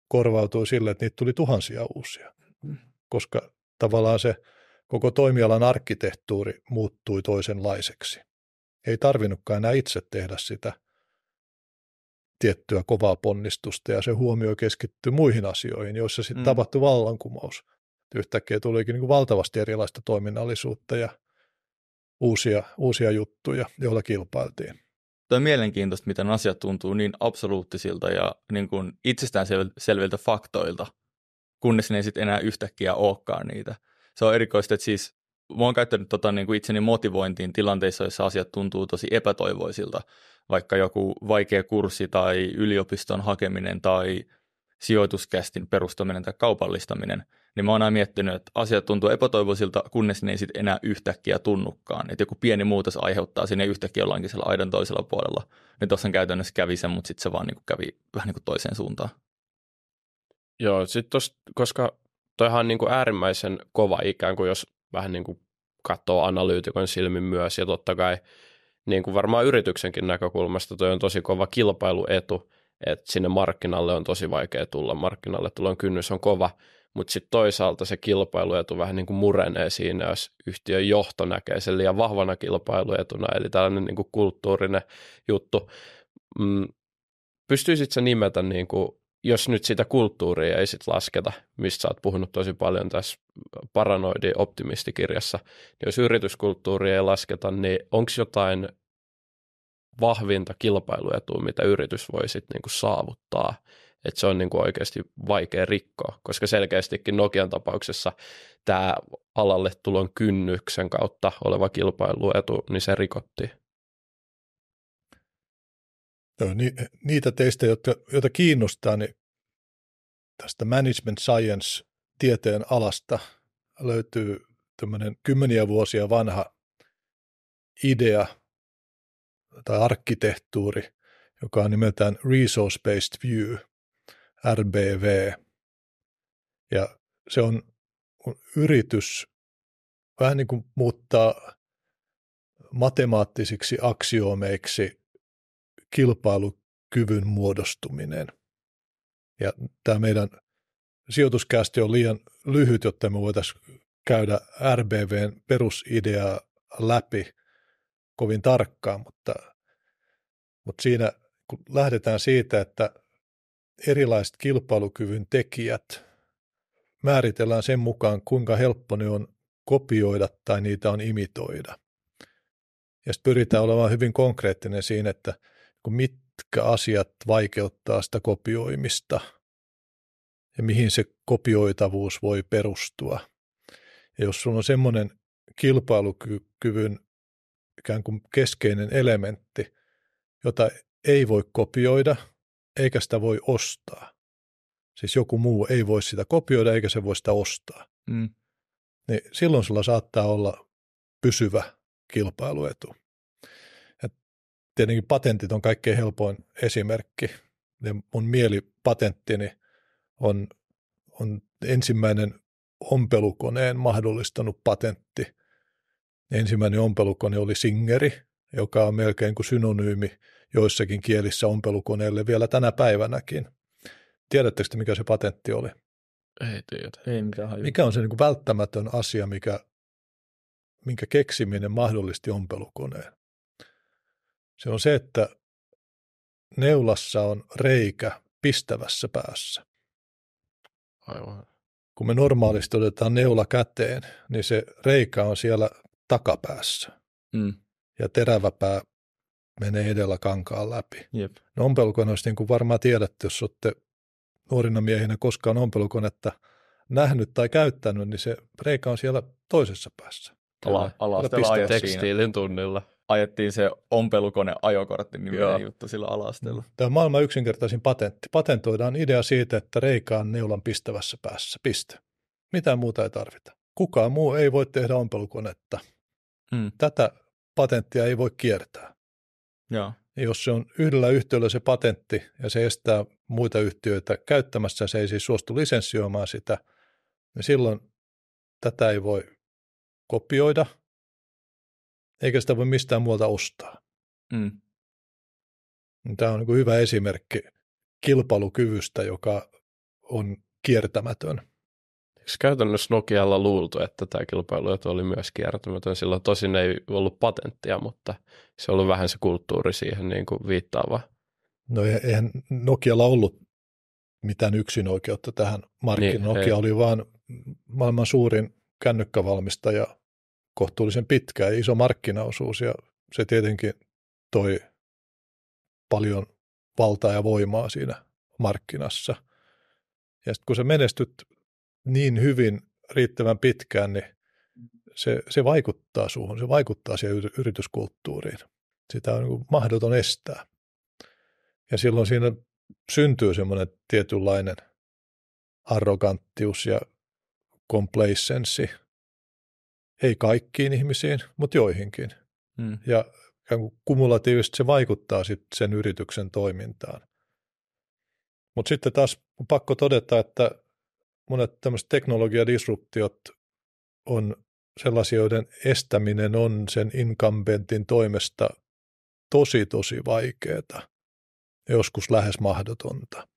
korvautui sille, että niitä tuli tuhansia uusia, koska tavallaan se koko toimialan arkkitehtuuri muuttui toisenlaiseksi. Ei tarvinnutkaan enää itse tehdä sitä tiettyä kovaa ponnistusta ja se huomio keskittyi muihin asioihin, joissa sitten mm. tapahtui vallankumous. Yhtäkkiä tulikin niin kuin valtavasti erilaista toiminnallisuutta ja uusia, uusia juttuja, joilla kilpailtiin. Tuo on mielenkiintoista, miten asiat tuntuu niin absoluuttisilta ja niin kuin itsestäänselviltä faktoilta, kunnes ne ei sitten enää yhtäkkiä olekaan niitä. Se on erikoista, että siis mä oon käyttänyt tota, niin kuin itseni motivointiin tilanteissa, joissa asiat tuntuu tosi epätoivoisilta, vaikka joku vaikea kurssi tai yliopiston hakeminen tai sijoituskästin perustaminen tai kaupallistaminen, niin mä oon aina miettinyt, että asiat tuntuu epätoivoisilta, kunnes ne ei sitten enää yhtäkkiä tunnukaan. Että joku pieni muutos aiheuttaa sinne yhtäkkiä jollakin siellä aidan toisella puolella. Niin tuossa käytännössä kävi sen, mutta sitten se vaan niin kuin kävi vähän niin kuin toiseen suuntaan. Joo, sitten koska toihan on niin kuin äärimmäisen kova ikään kuin, jos vähän niin kuin katsoo analyytikon silmin myös, ja totta kai niin kuin varmaan yrityksenkin näkökulmasta toi on tosi kova kilpailuetu, että sinne markkinalle on tosi vaikea tulla, markkinalle tulon kynnys on kova, mutta sitten toisaalta se kilpailuetu vähän niin kuin murenee siinä, jos yhtiön johto näkee sen liian vahvana kilpailuetuna, eli tällainen niin kuin kulttuurinen juttu. Mm, pystyisit nimetä niin kuin jos nyt sitä kulttuuria ei sit lasketa, mistä sä oot puhunut tosi paljon tässä paranoidi optimistikirjassa, niin jos yrityskulttuuria ei lasketa, niin onko jotain vahvinta kilpailuetua, mitä yritys voi sitten niinku saavuttaa, että se on niinku oikeasti vaikea rikkoa, koska selkeästikin Nokian tapauksessa tämä alalle tulon kynnyksen kautta oleva kilpailuetu, niin se rikottiin. Joo, ni, niitä teistä, jotka, joita kiinnostaa, niin tästä management science tieteen alasta löytyy tämmöinen kymmeniä vuosia vanha idea tai arkkitehtuuri, joka on nimeltään Resource-Based View, RBV. Ja se on yritys vähän niin kuin muuttaa matemaattisiksi aksioomeiksi kilpailukyvyn muodostuminen. Ja tämä meidän sijoituskästi on liian lyhyt, jotta me voitaisiin käydä RBVn perusideaa läpi kovin tarkkaan, mutta, mutta siinä kun lähdetään siitä, että erilaiset kilpailukyvyn tekijät määritellään sen mukaan, kuinka helppo ne on kopioida tai niitä on imitoida. Ja sitten pyritään olemaan hyvin konkreettinen siinä, että kun mitkä asiat vaikeuttaa sitä kopioimista ja mihin se kopioitavuus voi perustua. Ja jos sulla on semmoinen kilpailukyvyn ikään kuin keskeinen elementti, jota ei voi kopioida eikä sitä voi ostaa. Siis joku muu ei voi sitä kopioida eikä se voi sitä ostaa. Mm. Niin silloin sulla saattaa olla pysyvä kilpailuetu. Et tietenkin patentit on kaikkein helpoin esimerkki. Ja mun mielipatenttini on, on ensimmäinen ompelukoneen mahdollistanut patentti. Ensimmäinen ompelukone oli Singeri, joka on melkein kuin synonyymi joissakin kielissä ompelukoneelle vielä tänä päivänäkin. Tiedättekö mikä se patentti oli? Ei tiedä. Ei mitään hajua. Mikä on se niin kuin välttämätön asia, mikä, minkä keksiminen mahdollisti ompelukoneen? Se on se, että neulassa on reikä pistävässä päässä. Aivan. Kun me normaalisti otetaan neula käteen, niin se reikä on siellä takapäässä. Mm. Ja terävä pää menee edellä kankaan läpi. Jep. No ompelukoneista, niin kuin varmaan tiedätte, jos olette nuorina miehinä koskaan ompelukonetta nähnyt tai käyttänyt, niin se reikä on siellä toisessa päässä. Ala, ajettiin, Tekstiilin tunnilla. Ajettiin se ompelukone ajokortti niminen juttu sillä alastella. Tämä on maailman yksinkertaisin patentti. Patentoidaan idea siitä, että reikä on neulan pistävässä päässä. Piste. Mitään muuta ei tarvita. Kukaan muu ei voi tehdä ompelukonetta. Mm. Tätä patenttia ei voi kiertää. Joo. Ja jos se on yhdellä yhtiöllä se patentti ja se estää muita yhtiöitä käyttämässä, se ei siis suostu lisenssioimaan sitä, niin silloin tätä ei voi kopioida, eikä sitä voi mistään muualta ostaa. Mm. Tämä on niin kuin hyvä esimerkki kilpailukyvystä, joka on kiertämätön. Eikö käytännössä Nokialla luultu, että tämä kilpailuetu oli myös kiertämätön? Silloin tosin ei ollut patenttia, mutta se oli vähän se kulttuuri siihen niin kuin viittaava. No e- eihän Nokialla ollut mitään yksinoikeutta tähän markkinoihin. Niin, Nokia ei. oli vaan maailman suurin kännykkävalmistaja kohtuullisen pitkä ja iso markkinaosuus ja se tietenkin toi paljon valtaa ja voimaa siinä markkinassa. Ja sitten kun sä menestyt niin hyvin riittävän pitkään, niin se, se vaikuttaa suhun, se vaikuttaa siihen yri- yrityskulttuuriin. Sitä on niin mahdoton estää. Ja silloin siinä syntyy semmoinen tietynlainen arroganttius ja complacency. Ei kaikkiin ihmisiin, mutta joihinkin. Mm. Ja kumulatiivisesti se vaikuttaa sit sen yrityksen toimintaan. Mutta sitten taas on pakko todeta, että monet tämmöiset teknologiadisruptiot on sellaisia, joiden estäminen on sen incumbentin toimesta tosi tosi vaikeaa joskus lähes mahdotonta.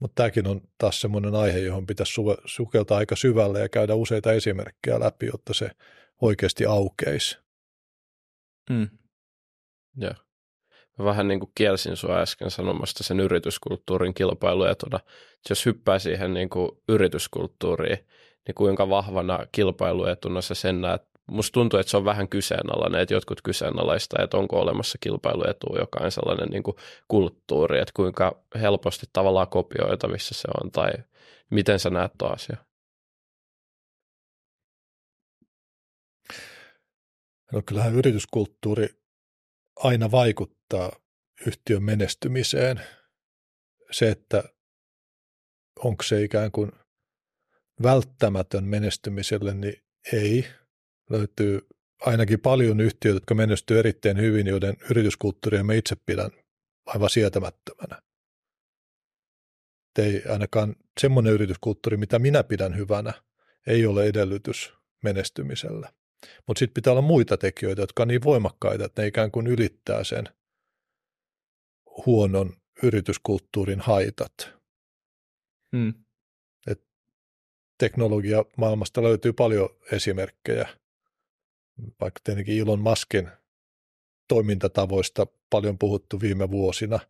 Mutta tämäkin on taas semmoinen aihe, johon pitäisi su- sukeltaa aika syvälle ja käydä useita esimerkkejä läpi, jotta se oikeasti aukeisi. Mm. Joo. vähän niin kuin kielsin sua äsken sanomasta sen yrityskulttuurin kilpailuetuna. Jos hyppää siihen niin kuin yrityskulttuuriin, niin kuinka vahvana kilpailuetuna sä sen näet? Musta tuntuu, että se on vähän kyseenalainen, että jotkut kyseenalaista, että onko olemassa kilpailuetu, joka on sellainen niin kuin kulttuuri, että kuinka helposti tavallaan kopioitavissa se on, tai miten sä näet tuo asia? No kyllähän yrityskulttuuri aina vaikuttaa yhtiön menestymiseen. Se, että onko se ikään kuin välttämätön menestymiselle, niin ei. Löytyy ainakin paljon yhtiöitä, jotka menestyy erittäin hyvin, joiden yrityskulttuuria me itse pidän aivan sietämättömänä. Ei ainakaan semmoinen yrityskulttuuri, mitä minä pidän hyvänä, ei ole edellytys menestymisellä. Mutta sitten pitää olla muita tekijöitä, jotka on niin voimakkaita, että ne ikään kuin ylittää sen huonon yrityskulttuurin haitat. Hmm. Et teknologia maailmasta löytyy paljon esimerkkejä, vaikka tietenkin Elon Muskin toimintatavoista paljon puhuttu viime vuosina,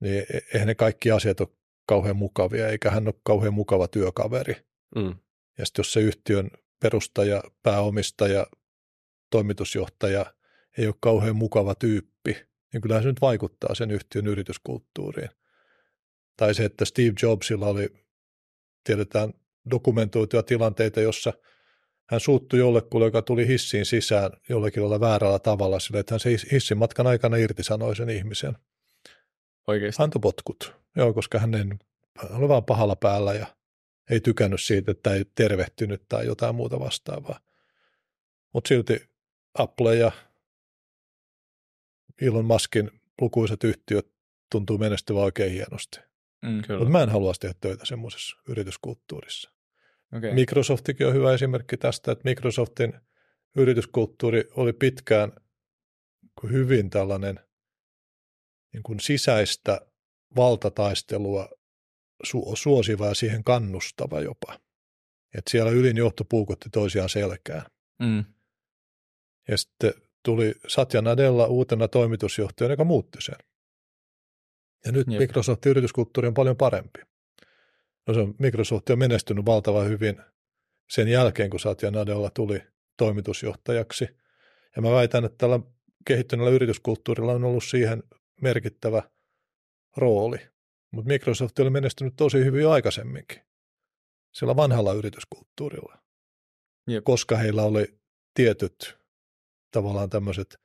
niin e-, eihän ne kaikki asiat ole kauhean mukavia, eikä hän ole kauhean mukava työkaveri. Mm. Ja sitten jos se yhtiön perustaja, pääomistaja, toimitusjohtaja ei ole kauhean mukava tyyppi, niin kyllähän se nyt vaikuttaa sen yhtiön yrityskulttuuriin. Tai se, että Steve Jobsilla oli, tiedetään, dokumentoituja tilanteita, jossa hän suuttui jollekulle, joka tuli hissiin sisään jollekin olla väärällä tavalla sille, että hän se hissin matkan aikana irtisanoi sen ihmisen. Oikeasti? Antoi potkut. Joo, koska hän, hän oli vaan pahalla päällä ja ei tykännyt siitä, että ei tervehtynyt tai jotain muuta vastaavaa. Mutta silti Apple ja Elon Muskin lukuisat yhtiöt tuntuu menestyvän oikein hienosti. Mm, Mutta mä en halua tehdä töitä semmoisessa yrityskulttuurissa. Okay. Microsoftikin on hyvä esimerkki tästä, että Microsoftin yrityskulttuuri oli pitkään hyvin tällainen niin kuin sisäistä valtataistelua su- suosiva ja siihen kannustava jopa. Että siellä ylin johto puukotti toisiaan selkään. Mm. Ja sitten tuli Satya Nadella uutena toimitusjohtajana, joka muutti sen. Ja nyt Jep. Microsoftin yrityskulttuuri on paljon parempi. No se on, Microsoft on menestynyt valtavan hyvin sen jälkeen, kun Satya Nadella tuli toimitusjohtajaksi. Ja mä väitän, että tällä kehittyneellä yrityskulttuurilla on ollut siihen merkittävä rooli. Mutta Microsoft oli menestynyt tosi hyvin aikaisemminkin sillä vanhalla yrityskulttuurilla, Jep. koska heillä oli tietyt tavallaan tämmöiset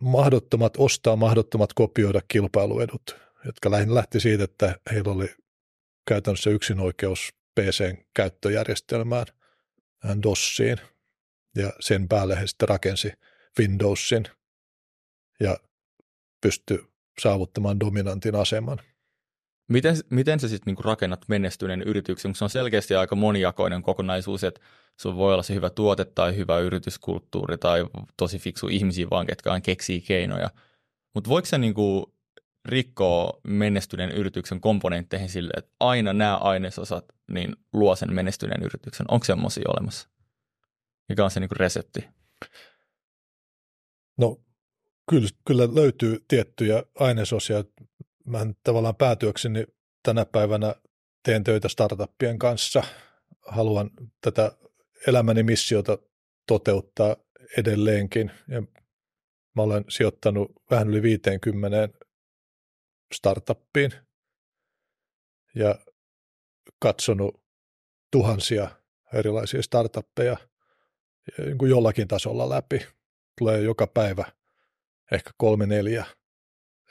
mahdottomat ostaa, mahdottomat kopioida kilpailuedut, jotka lähinnä lähti siitä, että heillä oli käytännössä yksinoikeus PCn käyttöjärjestelmään, DOSiin, ja sen päälle he sitten rakensi Windowsin ja pystyi saavuttamaan dominantin aseman. Miten, miten sä sitten niinku rakennat menestyneen yrityksen, se on selkeästi aika monijakoinen kokonaisuus, että sulla voi olla se hyvä tuote tai hyvä yrityskulttuuri tai tosi fiksu ihmisiä vaan, ketkä keksii keinoja. Mutta voiko se niinku rikkoa menestyneen yrityksen komponentteihin sille, että aina nämä ainesosat niin luo sen menestyneen yrityksen? Onko semmoisia olemassa? Mikä on se niinku resepti? No kyllä, kyllä löytyy tiettyjä ainesosia. Mä tavallaan päätyökseni tänä päivänä teen töitä startuppien kanssa. Haluan tätä elämäni missiota toteuttaa edelleenkin. Ja mä olen sijoittanut vähän yli 50 startuppiin ja katsonut tuhansia erilaisia startuppeja niin jollakin tasolla läpi. Tulee joka päivä ehkä kolme neljä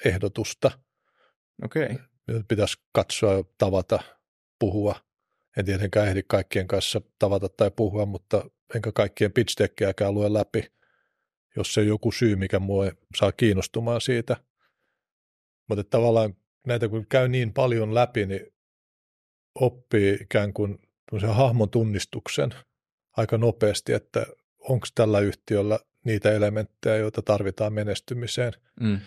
ehdotusta. Okei. Okay. Pitäisi katsoa, tavata, puhua. En tietenkään ehdi kaikkien kanssa tavata tai puhua, mutta enkä kaikkien pitch lue läpi, jos se on joku syy, mikä mua saa kiinnostumaan siitä. Mutta tavallaan näitä kun käy niin paljon läpi, niin oppii ikään kuin hahmon tunnistuksen aika nopeasti, että onko tällä yhtiöllä niitä elementtejä, joita tarvitaan menestymiseen. Mm.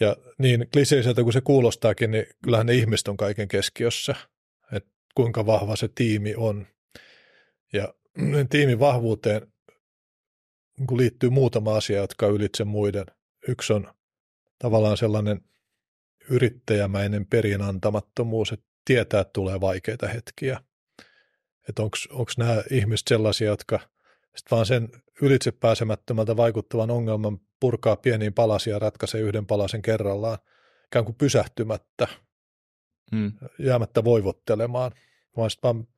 Ja niin kliseiseltä kuin se kuulostaakin, niin kyllähän ne ihmiset on kaiken keskiössä, että kuinka vahva se tiimi on. Ja [CLEARS THROAT] tiimin vahvuuteen niin liittyy muutama asia, jotka ylitse muiden yksi on tavallaan sellainen yrittäjämäinen perinantamattomuus, että tietää, että tulee vaikeita hetkiä. Että onko nämä ihmiset sellaisia, jotka sit vaan sen ylitse pääsemättömältä vaikuttavan ongelman purkaa pieniin palasia ja ratkaisee yhden palasen kerrallaan, ikään kuin pysähtymättä, mm. jäämättä voivottelemaan, vaan sitten vaan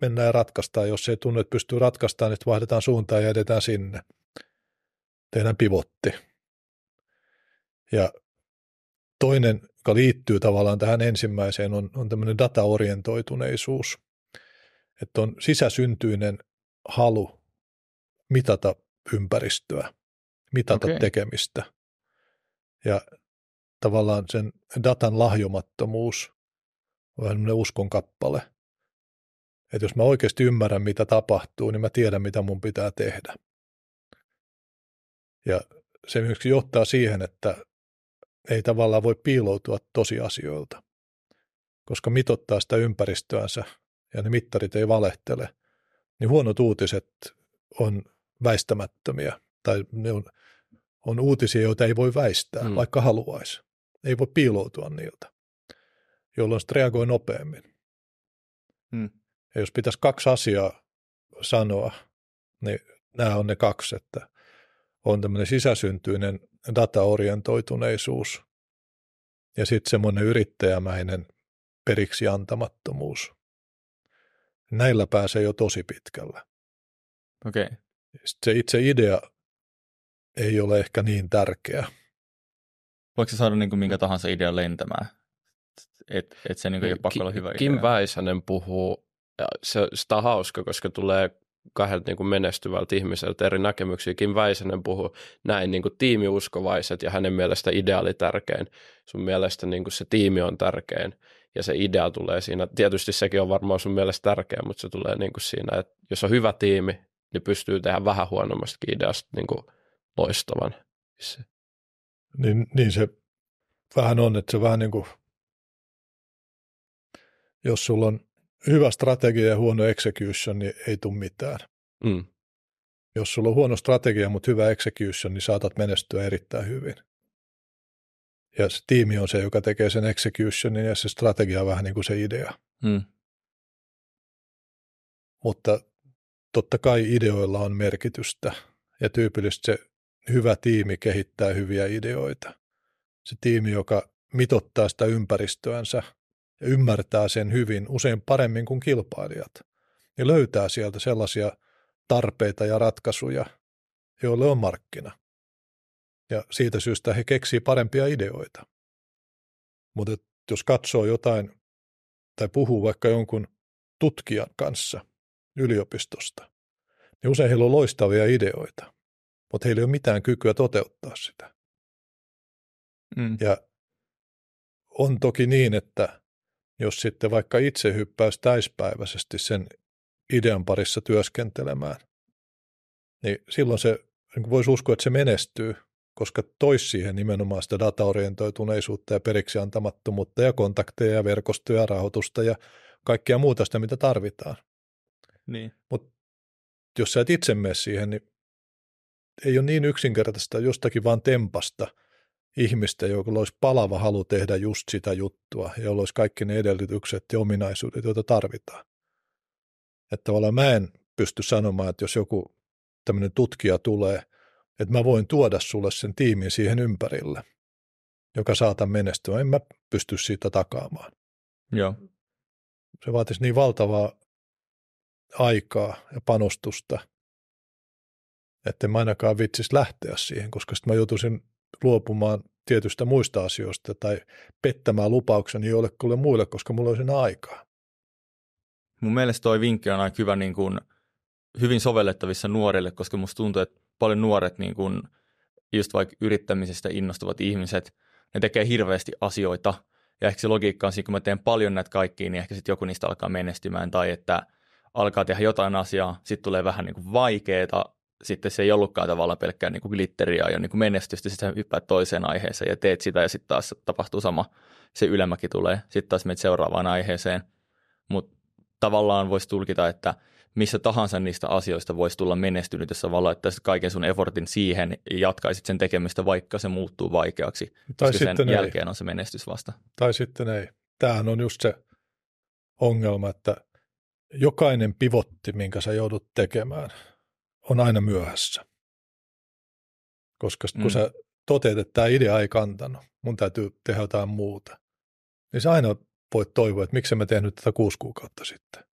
mennään ja ratkaistaan. Jos ei tunne, että pystyy ratkaistamaan, niin vaihdetaan suuntaan ja edetään sinne. Tehdään pivotti. Ja toinen, joka liittyy tavallaan tähän ensimmäiseen, on, on tämmöinen dataorientoituneisuus. Että on sisäsyntyinen halu mitata ympäristöä, mitata okay. tekemistä. Ja tavallaan sen datan lahjomattomuus on vähän uskon kappale. Että jos mä oikeasti ymmärrän, mitä tapahtuu, niin mä tiedän, mitä mun pitää tehdä. Ja se myöskin johtaa siihen, että ei tavallaan voi piiloutua tosiasioilta, koska mitottaa sitä ympäristöänsä ja ne mittarit ei valehtele, niin huonot uutiset on väistämättömiä tai ne on, on uutisia, joita ei voi väistää, mm. vaikka haluaisi. Ei voi piiloutua niiltä, jolloin sitten reagoi nopeammin. Mm. Ja jos pitäisi kaksi asiaa sanoa, niin nämä on ne kaksi, että on tämmöinen sisäsyntyinen dataorientoituneisuus ja sitten semmoinen yrittäjämäinen periksi antamattomuus. Näillä pääsee jo tosi pitkällä. Okei. Okay. se itse idea ei ole ehkä niin tärkeä. Voiko se saada niin kuin minkä tahansa idean lentämään? Että et se niin kuin ei ole pakko olla hyvä Kim idea. Väisänen puhuu, ja se, sitä on hauska, koska tulee kahdelta niin kuin menestyvältä ihmiseltä eri näkemyksiä. Kim Väisänen puhuu näin niin kuin tiimiuskovaiset ja hänen mielestä ideaali tärkein. Sun mielestä niin kuin se tiimi on tärkein ja se idea tulee siinä. Tietysti sekin on varmaan sun mielestä tärkeä, mutta se tulee niin kuin siinä, että jos on hyvä tiimi, niin pystyy tehdä vähän huonommastakin ideasta niin kuin loistavan. Niin, niin se vähän on, että se vähän niin kuin, jos sulla on hyvä strategia ja huono execution, niin ei tule mitään. Mm. Jos sulla on huono strategia, mutta hyvä execution, niin saatat menestyä erittäin hyvin. Ja se tiimi on se, joka tekee sen executionin ja se strategia on vähän niin kuin se idea. Mm. Mutta totta kai ideoilla on merkitystä ja tyypillisesti se hyvä tiimi kehittää hyviä ideoita. Se tiimi, joka mitottaa sitä ympäristöänsä ja ymmärtää sen hyvin, usein paremmin kuin kilpailijat, niin löytää sieltä sellaisia tarpeita ja ratkaisuja, joille on markkina. Ja siitä syystä he keksii parempia ideoita. Mutta jos katsoo jotain tai puhuu vaikka jonkun tutkijan kanssa yliopistosta, niin usein heillä on loistavia ideoita, mutta heillä ei ole mitään kykyä toteuttaa sitä. Mm. Ja on toki niin, että jos sitten vaikka itse hyppäisi täispäiväisesti sen idean parissa työskentelemään, niin silloin se niin voisi uskoa, että se menestyy, koska toisi siihen nimenomaan sitä dataorientoituneisuutta ja periksi antamattomuutta ja kontakteja ja verkostoja ja rahoitusta ja kaikkia muuta sitä, mitä tarvitaan. Niin. Mutta jos sä et itse mene siihen, niin ei ole niin yksinkertaista jostakin vaan tempasta – ihmistä, jolla olisi palava halu tehdä just sitä juttua, ja jolla olisi kaikki ne edellytykset ja ominaisuudet, joita tarvitaan. Että tavallaan mä en pysty sanomaan, että jos joku tämmöinen tutkija tulee, että mä voin tuoda sulle sen tiimin siihen ympärille, joka saata menestyä. En mä pysty siitä takaamaan. Joo. Se vaatisi niin valtavaa aikaa ja panostusta, että mä ainakaan vitsisi lähteä siihen, koska sitten mä joutuisin luopumaan tietystä muista asioista tai pettämään lupaukseni jollekulle muille, koska mulla olisi enää aikaa. Mun mielestä toi vinkki on aika hyvä niin kuin, hyvin sovellettavissa nuorille, koska musta tuntuu, että paljon nuoret niin kuin, just vaikka yrittämisestä innostuvat ihmiset, ne tekee hirveästi asioita ja ehkä se logiikka on siinä, kun mä teen paljon näitä kaikkia, niin ehkä sitten joku niistä alkaa menestymään tai että alkaa tehdä jotain asiaa, sitten tulee vähän niin kuin sitten se ei ollutkaan tavallaan pelkkää niin kuin glitteriä ja niin kuin menestystä, sitten hyppäät toiseen aiheeseen ja teet sitä ja sitten taas tapahtuu sama, se ylemmäkin tulee, sitten taas menet seuraavaan aiheeseen, mutta tavallaan voisi tulkita, että missä tahansa niistä asioista voisi tulla menestynyt, jos sä vaan laittaisit kaiken sun effortin siihen ja jatkaisit sen tekemistä, vaikka se muuttuu vaikeaksi, Tai koska sen sitten ei. jälkeen on se menestys vasta. Tai sitten ei. Tämähän on just se ongelma, että jokainen pivotti, minkä sä joudut tekemään, on aina myöhässä. Koska sit kun Mm. sä toteat, että tämä idea ei kantanut, mun täytyy tehdä jotain muuta, niin sä aina voit toivoa, että miksi mä tehnyt tätä kuusi kuukautta sitten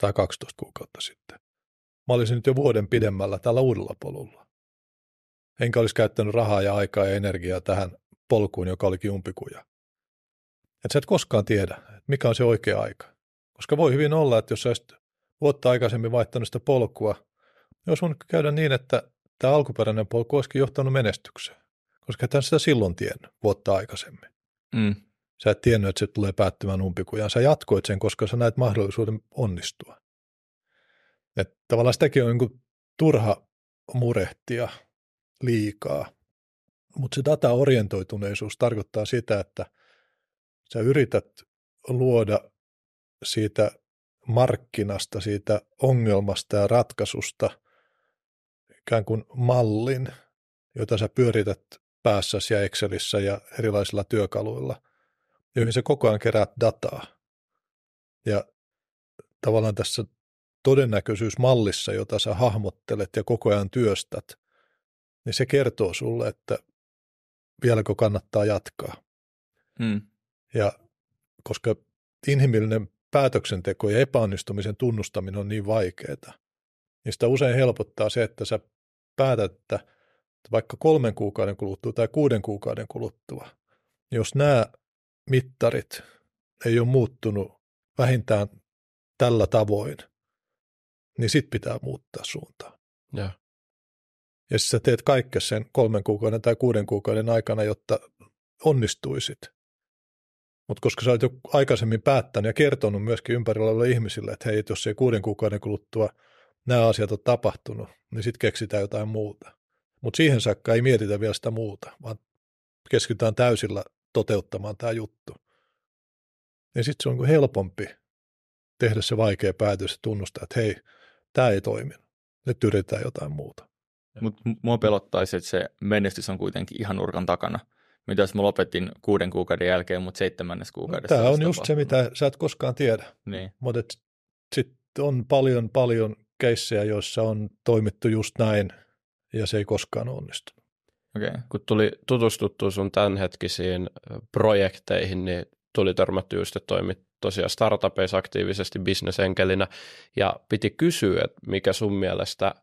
tai 12 kuukautta sitten. Mä olisin nyt jo vuoden pidemmällä tällä uudella polulla. Enkä olisi käyttänyt rahaa ja aikaa ja energiaa tähän polkuun, joka olikin umpikuja. Että sä et koskaan tiedä, että mikä on se oikea aika. Koska voi hyvin olla, että jos sä olisit vuotta aikaisemmin vaihtanut sitä polkua, niin olisi voinut käydä niin, että tämä alkuperäinen polku olisikin johtanut menestykseen. Koska et sitä silloin tiennyt vuotta aikaisemmin. Mm. Sä et tiennyt, että se tulee päättymään umpikujaan. Sä jatkoit sen, koska sä näet mahdollisuuden onnistua. Että tavallaan sitäkin on niin turha murehtia liikaa. Mutta se dataorientoituneisuus tarkoittaa sitä, että sä yrität luoda siitä markkinasta, siitä ongelmasta ja ratkaisusta ikään kuin mallin, jota sä pyörität päässäsi ja Excelissä ja erilaisilla työkaluilla, joihin sä koko ajan keräät dataa. Ja tavallaan tässä todennäköisyysmallissa, jota sä hahmottelet ja koko ajan työstät, niin se kertoo sulle, että vieläkö kannattaa jatkaa. Mm. Ja koska inhimillinen päätöksenteko ja epäonnistumisen tunnustaminen on niin vaikeaa, niin sitä usein helpottaa se, että sä päätät, että vaikka kolmen kuukauden kuluttua tai kuuden kuukauden kuluttua, jos nämä mittarit ei ole muuttunut vähintään tällä tavoin, niin sit pitää muuttaa suuntaa. Ja siis sä teet kaikkea sen kolmen kuukauden tai kuuden kuukauden aikana, jotta onnistuisit. Mutta koska sä olet jo aikaisemmin päättänyt ja kertonut myöskin ympärillä oleville ihmisille, että hei, jos ei kuuden kuukauden kuluttua nämä asiat on tapahtunut, niin sitten keksitään jotain muuta. Mutta siihen saakka ei mietitä vielä sitä muuta, vaan keskitytään täysillä toteuttamaan tämä juttu. Ja sitten se on niinku helpompi tehdä se vaikea päätös ja tunnustaa, että hei, tämä ei toiminut. Nyt yritetään jotain muuta. Mutta mua pelottaisi, että se menestys on kuitenkin ihan nurkan takana. Mitä jos mä lopetin kuuden kuukauden jälkeen, mutta seitsemännes kuukaudessa Tämä on just se, tapahtunut. mitä sä et koskaan tiedä. Niin. Mutta sitten on paljon, paljon keissejä, joissa on toimittu just näin, ja se ei koskaan onnistu. Okei. Okay. kun tuli tutustuttua sun tämänhetkisiin projekteihin, niin tuli törmätty just, että toimit tosiaan startupeissa aktiivisesti bisnesenkelinä ja piti kysyä, että mikä sun mielestä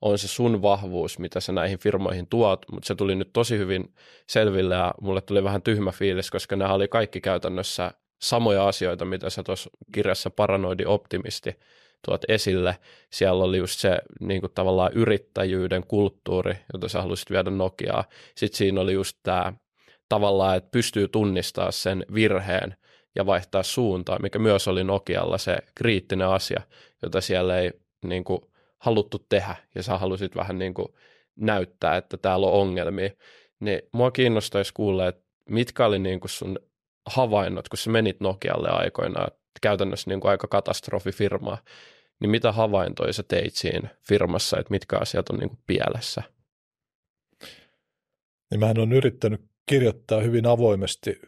on se sun vahvuus, mitä sä näihin firmoihin tuot, mutta se tuli nyt tosi hyvin selville ja mulle tuli vähän tyhmä fiilis, koska nämä oli kaikki käytännössä samoja asioita, mitä sä tuossa kirjassa Paranoidi Optimisti tuot esille. Siellä oli just se niin kuin tavallaan yrittäjyyden kulttuuri, jota sä halusit viedä Nokiaa. Sitten siinä oli just tämä tavallaan, että pystyy tunnistamaan sen virheen ja vaihtaa suuntaa, mikä myös oli Nokialla se kriittinen asia, jota siellä ei niin kuin, haluttu tehdä ja sä halusit vähän niin kuin, näyttää, että täällä on ongelmia. Niin mua kiinnostaisi kuulla, että mitkä oli niin kuin sun havainnot, kun sä menit Nokialle aikoinaan, käytännössä niin kuin aika katastrofifirmaa, niin mitä havaintoja sä teit siinä firmassa, että mitkä asiat on niin kuin pielessä? Niin mähän on yrittänyt kirjoittaa hyvin avoimesti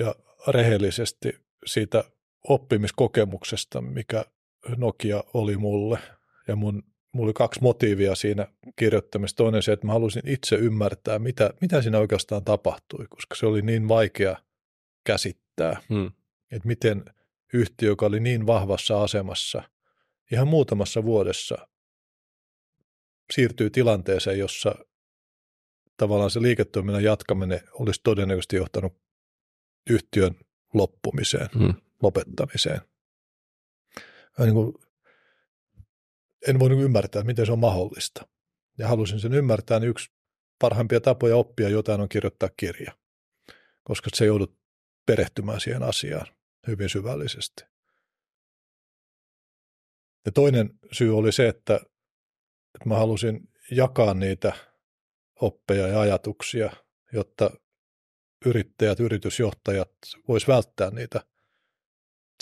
ja rehellisesti siitä oppimiskokemuksesta, mikä Nokia oli mulle. Ja mun, mulla oli kaksi motiivia siinä kirjoittamista. Toinen se, että mä halusin itse ymmärtää, mitä, mitä siinä oikeastaan tapahtui, koska se oli niin vaikea käsittää, Hmm. että miten yhtiö, joka oli niin vahvassa asemassa, ihan muutamassa vuodessa siirtyy tilanteeseen, jossa tavallaan se liiketoiminnan jatkaminen olisi todennäköisesti johtanut yhtiön loppumiseen, Hmm. lopettamiseen. Ja niin kuin, en voinut ymmärtää, miten se on mahdollista. Ja halusin sen ymmärtää, niin yksi parhaimpia tapoja oppia jotain on kirjoittaa kirja, koska se joudut perehtymään siihen asiaan hyvin syvällisesti. Ja toinen syy oli se, että, että mä halusin jakaa niitä oppeja ja ajatuksia, jotta yrittäjät, yritysjohtajat vois välttää niitä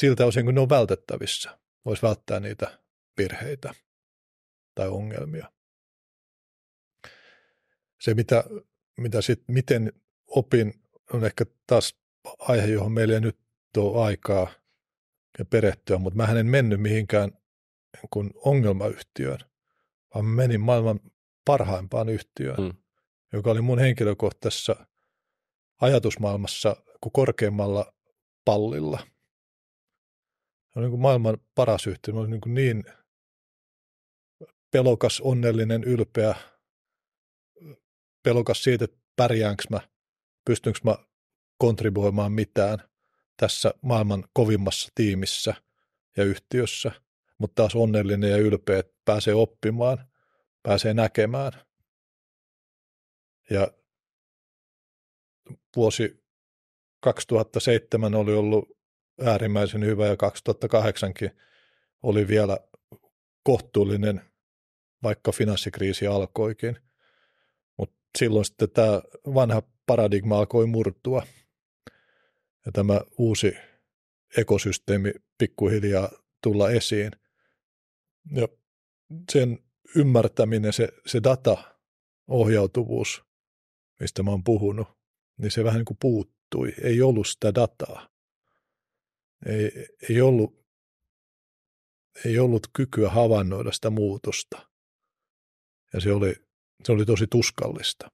siltä osin, kun ne on vältettävissä. Vois välttää niitä virheitä. tai ongelmia. Se, mitä, mitä sit, miten opin, on ehkä taas aihe, johon meillä ei nyt ole aikaa ja perehtyä, mutta mä en mennyt mihinkään kun ongelmayhtiöön, vaan menin maailman parhaimpaan yhtiöön, mm. joka oli mun henkilökohtaisessa ajatusmaailmassa kuin korkeimmalla pallilla. Se oli niin kuin maailman paras yhtiö. Mä olin niin, kuin niin pelokas, onnellinen, ylpeä, pelokas siitä, että pärjäänkö mä, pystynkö mä kontribuoimaan mitään tässä maailman kovimmassa tiimissä ja yhtiössä, mutta taas onnellinen ja ylpeä, että pääsee oppimaan, pääsee näkemään. Ja vuosi 2007 oli ollut äärimmäisen hyvä ja 2008kin oli vielä kohtuullinen, vaikka finanssikriisi alkoikin. Mutta silloin sitten tämä vanha paradigma alkoi murtua ja tämä uusi ekosysteemi pikkuhiljaa tulla esiin. Ja sen ymmärtäminen, se, se data, ohjautuvuus, mistä mä oon puhunut, niin se vähän niin kuin puuttui. Ei ollut sitä dataa. Ei, ei, ollut, ei ollut kykyä havainnoida sitä muutosta. Ja se oli, se oli tosi tuskallista.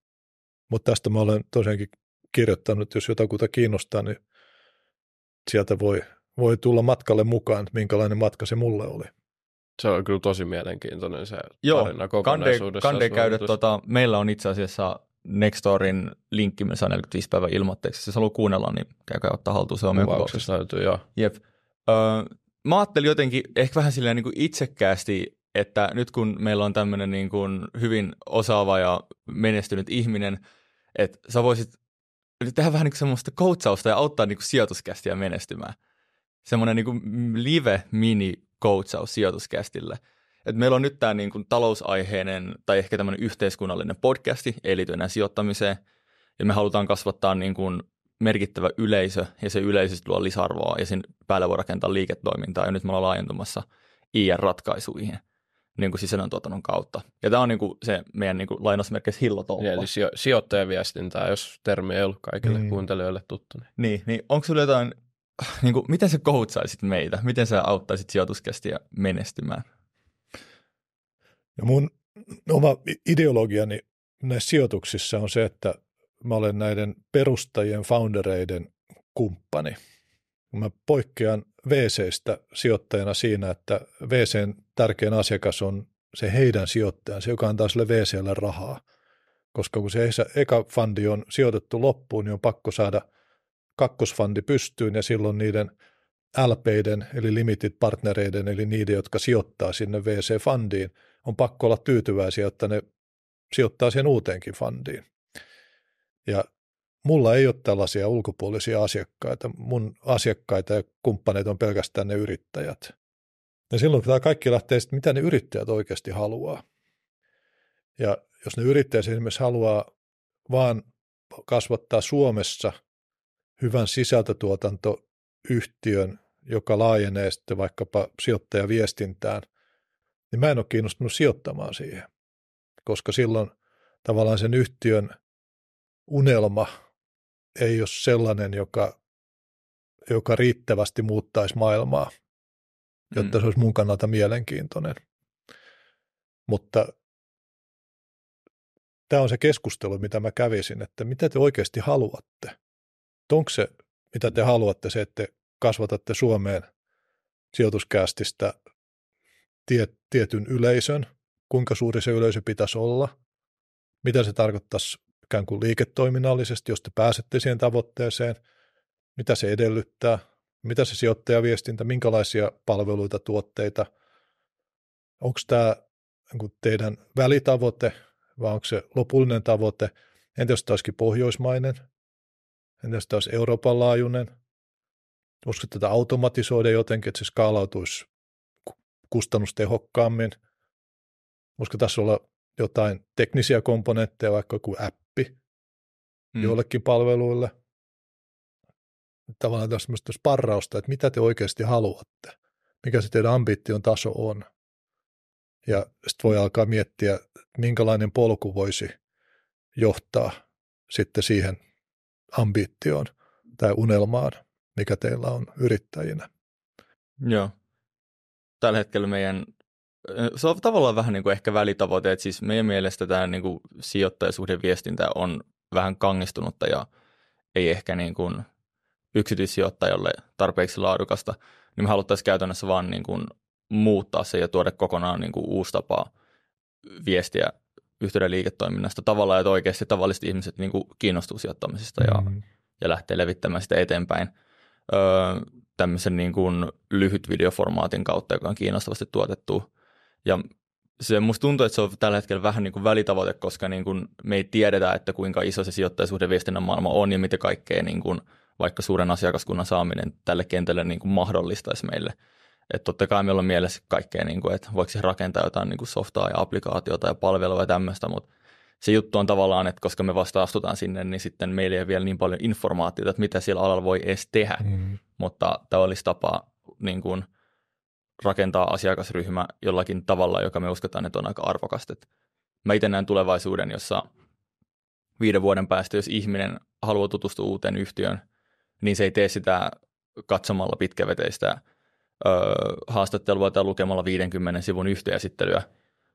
Mutta tästä mä olen tosiaankin kirjoittanut, jos jotakuta kiinnostaa, niin sieltä voi, voi tulla matkalle mukaan, minkälainen matka se mulle oli. Se on kyllä tosi mielenkiintoinen se Joo, tarina kokonaisuudessa. Kande, kande käydä, tota, meillä on itse asiassa Nextorin linkki, millä saa 45 päivän ilmoitteeksi. Jos haluaa kuunnella, niin käykää ottaa haltuun, se on kuvauksessa. löytyy, joo. Jep. Öö, mä ajattelin jotenkin ehkä vähän silleen niin kuin itsekkäästi, että nyt kun meillä on tämmöinen niin kuin hyvin osaava ja menestynyt ihminen, että sä voisit tehdä vähän niin semmoista coachausta ja auttaa niin sijoituskästiä menestymään. Semmoinen niin kuin live-mini coachaus sijoituskästille. Et meillä on nyt tämä niin kuin talousaiheinen tai ehkä tämmöinen yhteiskunnallinen podcasti, ei liity enää sijoittamiseen. Ja me halutaan kasvattaa niin kuin merkittävä yleisö ja se yleisö luo lisäarvoa ja sen päälle voi rakentaa liiketoimintaa. Ja nyt me ollaan laajentumassa IR-ratkaisuihin niin kuin sisällöntuotannon kautta. Ja tämä on niin kuin se meidän niin kuin lainausmerkeissä hillotolppa. Eli sijo- sijoittajaviestintää, jos termi ei ollut kaikille mm. kuuntelijoille tuttu. Niin, niin, niin onko sinulla jotain, [SIGHS] niin kuin, miten sä coachaisit meitä? Miten sä auttaisit sijoituskästiä menestymään? Ja mun oma ideologiani näissä sijoituksissa on se, että mä olen näiden perustajien, foundereiden kumppani. Mä poikkean VCstä sijoittajana siinä, että VCn tärkein asiakas on se heidän sijoittajansa, joka antaa sille VClle rahaa. Koska kun se eka fundi on sijoitettu loppuun, niin on pakko saada kakkosfundi pystyyn ja silloin niiden LPiden eli limited partnereiden eli niiden, jotka sijoittaa sinne VC-fundiin, on pakko olla tyytyväisiä, että ne sijoittaa siihen uuteenkin fundiin. Ja mulla ei ole tällaisia ulkopuolisia asiakkaita. Mun asiakkaita ja kumppaneita on pelkästään ne yrittäjät. Ja silloin tämä kaikki lähtee sitten, mitä ne yrittäjät oikeasti haluaa. Ja jos ne yrittäjät esimerkiksi haluaa vaan kasvattaa Suomessa hyvän sisältötuotantoyhtiön, joka laajenee sitten vaikkapa sijoittajaviestintään, niin mä en ole kiinnostunut sijoittamaan siihen, koska silloin tavallaan sen yhtiön unelma ei ole sellainen, joka, joka riittävästi muuttaisi maailmaa, jotta mm. se olisi mun kannalta mielenkiintoinen. Mutta tämä on se keskustelu, mitä mä kävisin, että mitä te oikeasti haluatte. Onko se, mitä te haluatte, se, että kasvatatte Suomeen sijoituskästistä tie, tietyn yleisön, kuinka suuri se yleisö pitäisi olla, mitä se tarkoittaisi ikään kuin liiketoiminnallisesti, jos te pääsette siihen tavoitteeseen, mitä se edellyttää, mitä se sijoittajaviestintä, minkälaisia palveluita, tuotteita, onko tämä niin teidän välitavoite vai onko se lopullinen tavoite, entä jos olisikin pohjoismainen, entä jos olisi Euroopan laajuinen, voisiko tätä automatisoida jotenkin, että se skaalautuisi kustannustehokkaammin, voisiko tässä olla jotain teknisiä komponentteja, vaikka joku appi mm. joillekin palveluille. Tavallaan tämmöistä sparrausta, että mitä te oikeasti haluatte, mikä se teidän ambition taso on. Ja sitten voi alkaa miettiä, minkälainen polku voisi johtaa sitten siihen ambitioon tai unelmaan, mikä teillä on yrittäjinä. Joo. Tällä hetkellä meidän, se on tavallaan vähän niin kuin ehkä välitavoite, että siis meidän mielestä tämä niin kuin sijoittajasuhdeviestintä on vähän kangistunutta ja ei ehkä niin kuin yksityissijoittajalle tarpeeksi laadukasta, niin me haluttaisiin käytännössä vaan niin kuin muuttaa se ja tuoda kokonaan niin kuin uusi tapa viestiä yhteyden liiketoiminnasta tavallaan, että oikeasti tavalliset ihmiset niin kuin kiinnostuu sijoittamisesta ja, mm. ja lähtee levittämään sitä eteenpäin öö, tämmöisen niin kuin lyhyt videoformaatin kautta, joka on kiinnostavasti tuotettu. Ja se musta tuntuu, että se on tällä hetkellä vähän niin kuin välitavoite, koska niin kuin me ei tiedetä, että kuinka iso se sijoittajasuhde viestinnän maailma on ja mitä kaikkea niin kuin vaikka suuren asiakaskunnan saaminen tälle kentälle niin kuin mahdollistaisi meille. Että totta kai meillä on mielessä kaikkea, niin kuin, että voiko se rakentaa jotain niin kuin softaa ja applikaatiota ja palvelua ja tämmöistä, mutta se juttu on tavallaan, että koska me vasta astutaan sinne, niin sitten meillä ei ole vielä niin paljon informaatiota, että mitä siellä alalla voi edes tehdä. Mm. Mutta tämä olisi tapa niin kuin, rakentaa asiakasryhmä jollakin tavalla, joka me uskotaan, että on aika arvokasta. Mä itse näen tulevaisuuden, jossa viiden vuoden päästä, jos ihminen haluaa tutustua uuteen yhtiöön, niin se ei tee sitä katsomalla pitkäveteistä ö, haastattelua tai lukemalla 50 sivun yhtiöesittelyä,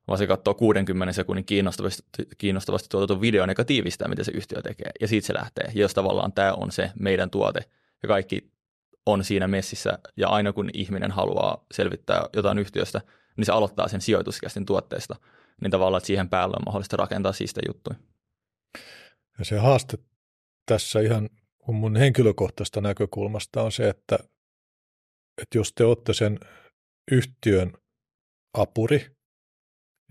vaan se katsoo 60 sekunnin kiinnostavasti, kiinnostavasti tuotetun videon, joka tiivistää, mitä se yhtiö tekee, ja siitä se lähtee. Ja jos tavallaan tämä on se meidän tuote, ja kaikki on siinä messissä, ja aina kun ihminen haluaa selvittää jotain yhtiöstä, niin se aloittaa sen sijoituskästin tuotteesta, niin tavallaan, että siihen päälle on mahdollista rakentaa siistä juttuja. Ja se haaste tässä ihan mun henkilökohtaista näkökulmasta on se, että, että jos te olette sen yhtiön apuri,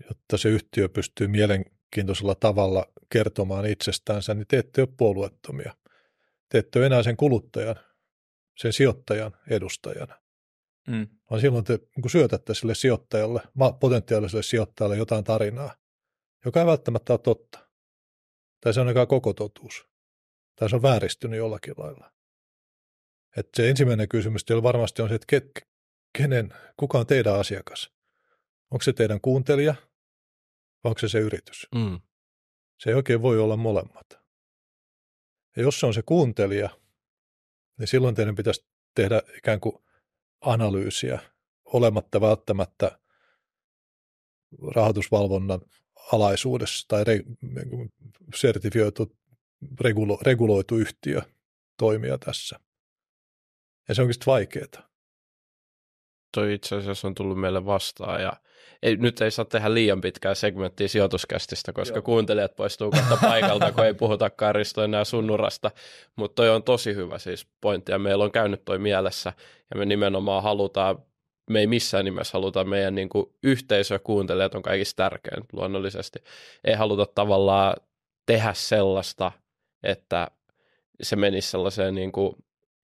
jotta se yhtiö pystyy mielenkiintoisella tavalla kertomaan itsestäänsä, niin te ette ole puolueettomia. Te ette ole enää sen kuluttajan, sen sijoittajan edustajana. Mm. Vaan silloin te niin syötätte sille sijoittajalle, potentiaaliselle sijoittajalle jotain tarinaa, joka ei välttämättä ole totta. Tai se on ainakaan koko totuus. Tai se on vääristynyt jollakin lailla. Että se ensimmäinen kysymys teillä varmasti on se, että ke, kenen, kuka on teidän asiakas? Onko se teidän kuuntelija vai onko se se yritys? Mm. Se ei oikein voi olla molemmat. Ja jos se on se kuuntelija, niin silloin teidän pitäisi tehdä ikään kuin analyysiä olematta välttämättä rahoitusvalvonnan alaisuudessa tai re, sertifioitu regulo, reguloitu yhtiö toimia tässä. Ja se onkin sitten vaikeaa. Toi itse asiassa on tullut meille vastaan ja ei, nyt ei saa tehdä liian pitkää segmenttiä sijoituskästistä, koska Joo. kuuntelijat poistuu kohta [LAUGHS] paikalta, kun ei puhutakaan Risto enää sunnurasta. Mutta toi on tosi hyvä siis pointti ja meillä on käynyt toi mielessä ja me nimenomaan halutaan, me ei missään nimessä haluta meidän niin kuin, yhteisö ja kuuntelijat on kaikista tärkein luonnollisesti. Ei haluta tavallaan tehdä sellaista, että se menisi sellaiseen niin kuin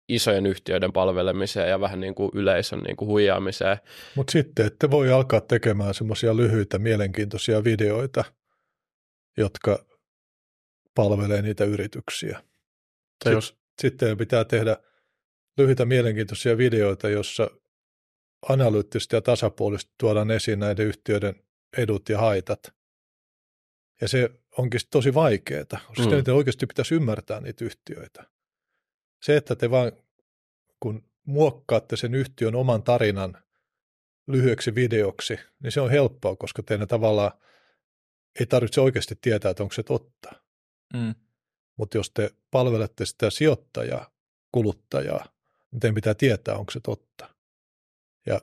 isojen yhtiöiden palvelemiseen ja vähän niin kuin yleisön niin kuin huijaamiseen. Mutta sitten ette voi alkaa tekemään semmoisia lyhyitä mielenkiintoisia videoita, jotka palvelee niitä yrityksiä. Tai jos... Sitten pitää tehdä lyhyitä mielenkiintoisia videoita, jossa analyyttisesti ja tasapuolisesti tuodaan esiin näiden yhtiöiden edut ja haitat. Ja se onkin tosi vaikeaa, koska mm. te oikeasti pitäisi ymmärtää niitä yhtiöitä. Se, että te vaan kun muokkaatte sen yhtiön oman tarinan lyhyeksi videoksi, niin se on helppoa, koska teidän tavallaan ei tarvitse oikeasti tietää, että onko se totta. Mm. Mutta jos te palvelette sitä sijoittajaa, kuluttajaa, niin teidän pitää tietää, onko se totta. Ja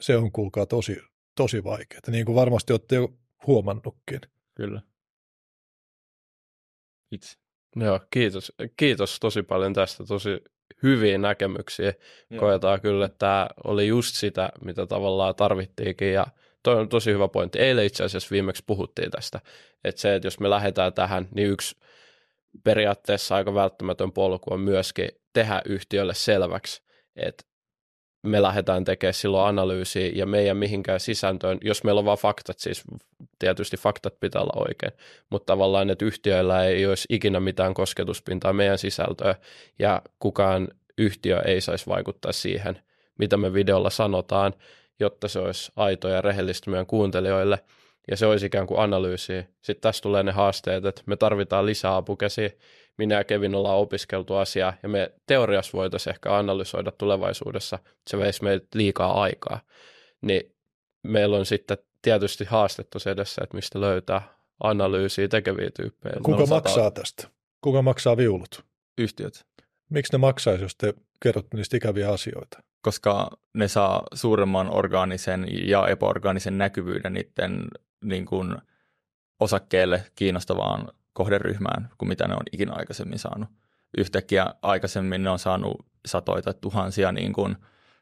se on, kuulkaa, tosi, tosi vaikeaa, niin kuin varmasti olette jo huomannutkin. Kyllä. Itse. Joo, kiitos. Kiitos tosi paljon tästä. Tosi hyviä näkemyksiä. Joo. Koetaan kyllä, että tämä oli just sitä, mitä tavallaan tarvittiinkin ja toi on tosi hyvä pointti. Eilen itse asiassa viimeksi puhuttiin tästä, että se, että jos me lähdetään tähän, niin yksi periaatteessa aika välttämätön polku on myöskin tehdä yhtiölle selväksi, että me lähdetään tekemään silloin analyysiä ja meidän mihinkään sisältöön, jos meillä on vain faktat, siis tietysti faktat pitää olla oikein, mutta tavallaan, että yhtiöillä ei olisi ikinä mitään kosketuspintaa meidän sisältöön ja kukaan yhtiö ei saisi vaikuttaa siihen, mitä me videolla sanotaan jotta se olisi aito ja rehellistä meidän kuuntelijoille – ja se olisi ikään kuin analyysi. Sitten tässä tulee ne haasteet, että me tarvitaan lisää apukäsiä. Minä ja Kevin ollaan opiskeltu asiaa ja me teoriassa voitaisiin ehkä analysoida tulevaisuudessa. Se veisi meiltä liikaa aikaa. Niin meillä on sitten tietysti haastettu se edessä, että mistä löytää analyysiä tekeviä tyyppejä. Kuka maksaa tästä? Kuka maksaa viulut? Yhtiöt. Miksi ne maksaisi, jos te kerrotte niistä ikäviä asioita? Koska ne saa suuremman orgaanisen ja epäorgaanisen näkyvyyden niiden niin kuin osakkeelle kiinnostavaan kohderyhmään kuin mitä ne on ikinä aikaisemmin saanut. Yhtäkkiä aikaisemmin ne on saanut satoja tai tuhansia niin kuin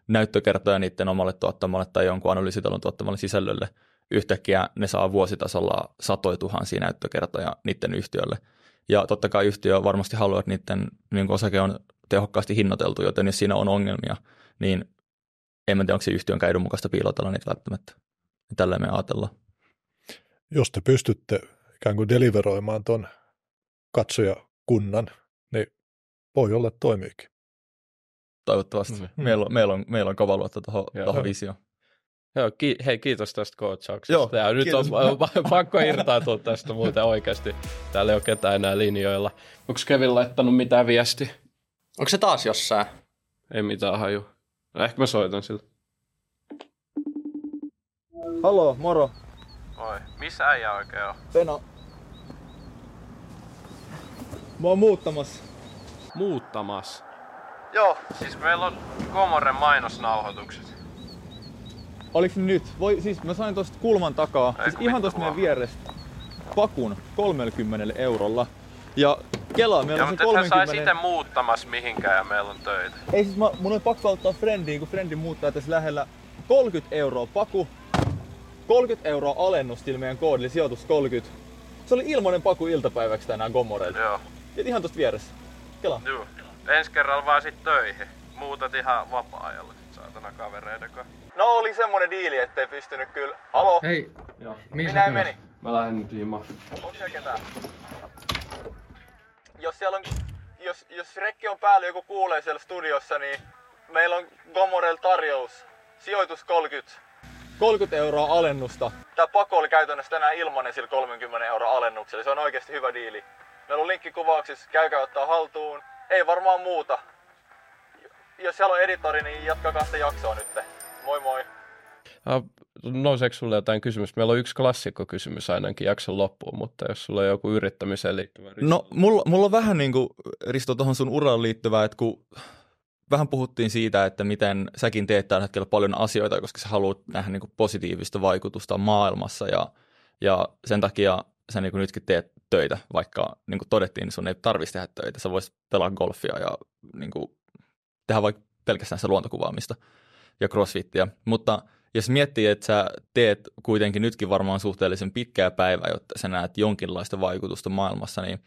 näyttökertoja niiden omalle tuottamalle tai jonkun analyysitalon tuottamalle sisällölle. Yhtäkkiä ne saa vuositasolla satoja tuhansia näyttökertoja niiden yhtiölle. Ja totta kai yhtiö varmasti haluaa, että niiden niin kuin osake on tehokkaasti hinnoiteltu, joten jos siinä on ongelmia, niin en tiedä, onko se yhtiön käydyn mukaista piilotella niitä välttämättä. Tällä me ajatellaan jos te pystytte ikään kuin deliveroimaan tuon katsojakunnan, niin voi olla toimiikin. Toivottavasti. Mm. Meillä, on, meillä, on, meillä on kova luotto tuohon visioon. Joo, ki- hei kiitos tästä coachauksesta. Joo, nyt on pakko irtautua tästä muuten oikeasti. Täällä ei ole ketään enää linjoilla. Onko Kevin laittanut mitään viesti? Onko se taas jossain? Ei mitään haju. Ehkä mä soitan sille. Halo, moro. Oi, missä äijä oikein on? Peno. Mä oon muuttamassa. Muuttamassa? Joo. Siis meillä on Komoren mainosnauhoitukset. Oliks nyt? Voi, siis mä sain tosta kulman takaa, Ei, siis ihan tosta meidän vierestä, pakun 30 eurolla. Ja Kela, meillä ja, on se 30... Mutta sitten muuttamassa mihinkään ja meillä on töitä. Ei siis mä, mun on pakko ottaa friendiin, kun friendi muuttaa tässä lähellä 30 euroa paku 30 euroa alennus meidän koodille, sijoitus 30. Se oli ilmainen paku iltapäiväksi tänään Gommoreille. Joo. Ihan tosta vieressä. Kela. Joo. Ensi kerralla vaan sit töihin. Muutat ihan vapaa-ajalla sit saatana kavereiden kanssa. No oli semmonen diili, ettei pystynyt kyllä. Halo? Hei. Joo. Minä meni. Mä lähden nyt himaan. Onko siellä ketään? Jos siellä on, jos, jos rekki on päällä joku kuulee siellä studiossa, niin meillä on Gomorel tarjous. Sijoitus 30. 30 euroa alennusta. Tämä pako oli käytännössä tänään ilmanen sillä 30 euroa alennuksella. Se on oikeasti hyvä diili. Meillä on linkki kuvauksissa, käykää ottaa haltuun. Ei varmaan muuta. Jos siellä on editori, niin jatkakaa sitä jaksoa nyt. Moi moi. Nouseeko sulle jotain kysymystä? Meillä on yksi klassikkokysymys ainakin jakson loppuun, mutta jos sulla on joku yrittämiseen liittyvä Risto. No, mulla, mulla on vähän niin kuin, Risto, tuohon sun uraan liittyvää, että kun vähän puhuttiin siitä, että miten säkin teet tällä hetkellä paljon asioita, koska sä haluat nähdä niin kuin positiivista vaikutusta maailmassa ja, ja sen takia sä niin nytkin teet töitä, vaikka niin kuin todettiin, niin sun ei tarvitsisi tehdä töitä. Sä voisit pelaa golfia ja niin kuin, tehdä vaikka pelkästään sitä luontokuvaamista ja crossfittiä. Mutta jos miettii, että sä teet kuitenkin nytkin varmaan suhteellisen pitkää päivää, jotta sä näet jonkinlaista vaikutusta maailmassa, niin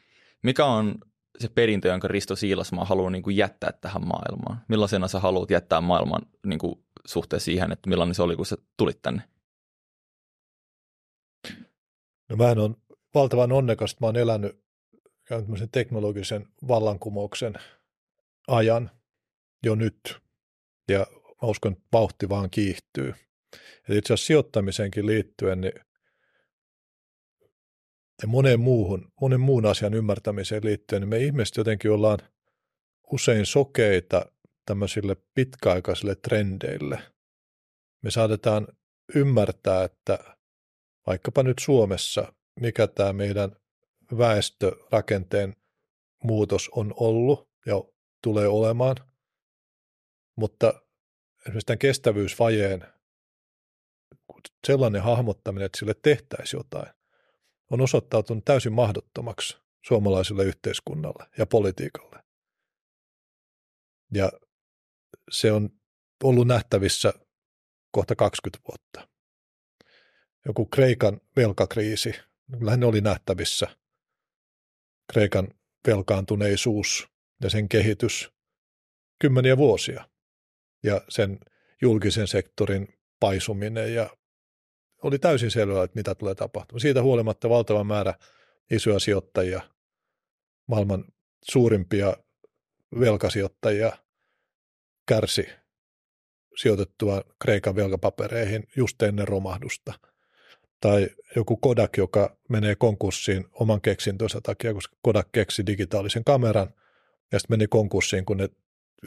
mikä on se perintö, jonka Risto Siilasmaa haluaa niin kuin jättää tähän maailmaan? Millaisena sä haluat jättää maailman niin kuin suhteessa siihen, että millainen se oli, kun sä tulit tänne? No mä on valtavan onnekas, että mä oon elänyt teknologisen vallankumouksen ajan jo nyt. Ja mä uskon, että vauhti vaan kiihtyy. Et itse asiassa sijoittamiseenkin liittyen, niin ja monen, muuhun, monen muun asian ymmärtämiseen liittyen, niin me ihmiset jotenkin ollaan usein sokeita tämmöisille pitkäaikaisille trendeille. Me saatetaan ymmärtää, että vaikkapa nyt Suomessa, mikä tämä meidän väestörakenteen muutos on ollut ja tulee olemaan, mutta esimerkiksi tämän kestävyysvajeen sellainen hahmottaminen, että sille tehtäisiin jotain, on osoittautunut täysin mahdottomaksi suomalaiselle yhteiskunnalle ja politiikalle. Ja se on ollut nähtävissä kohta 20 vuotta. Joku Kreikan velkakriisi, kyllähän ne oli nähtävissä. Kreikan velkaantuneisuus ja sen kehitys kymmeniä vuosia ja sen julkisen sektorin paisuminen ja oli täysin selvää, että mitä tulee tapahtumaan. Siitä huolimatta valtava määrä isoja sijoittajia, maailman suurimpia velkasijoittajia kärsi sijoitettua Kreikan velkapapereihin just ennen romahdusta. Tai joku Kodak, joka menee konkurssiin oman keksintönsä takia, koska Kodak keksi digitaalisen kameran ja sitten meni konkurssiin, kun ne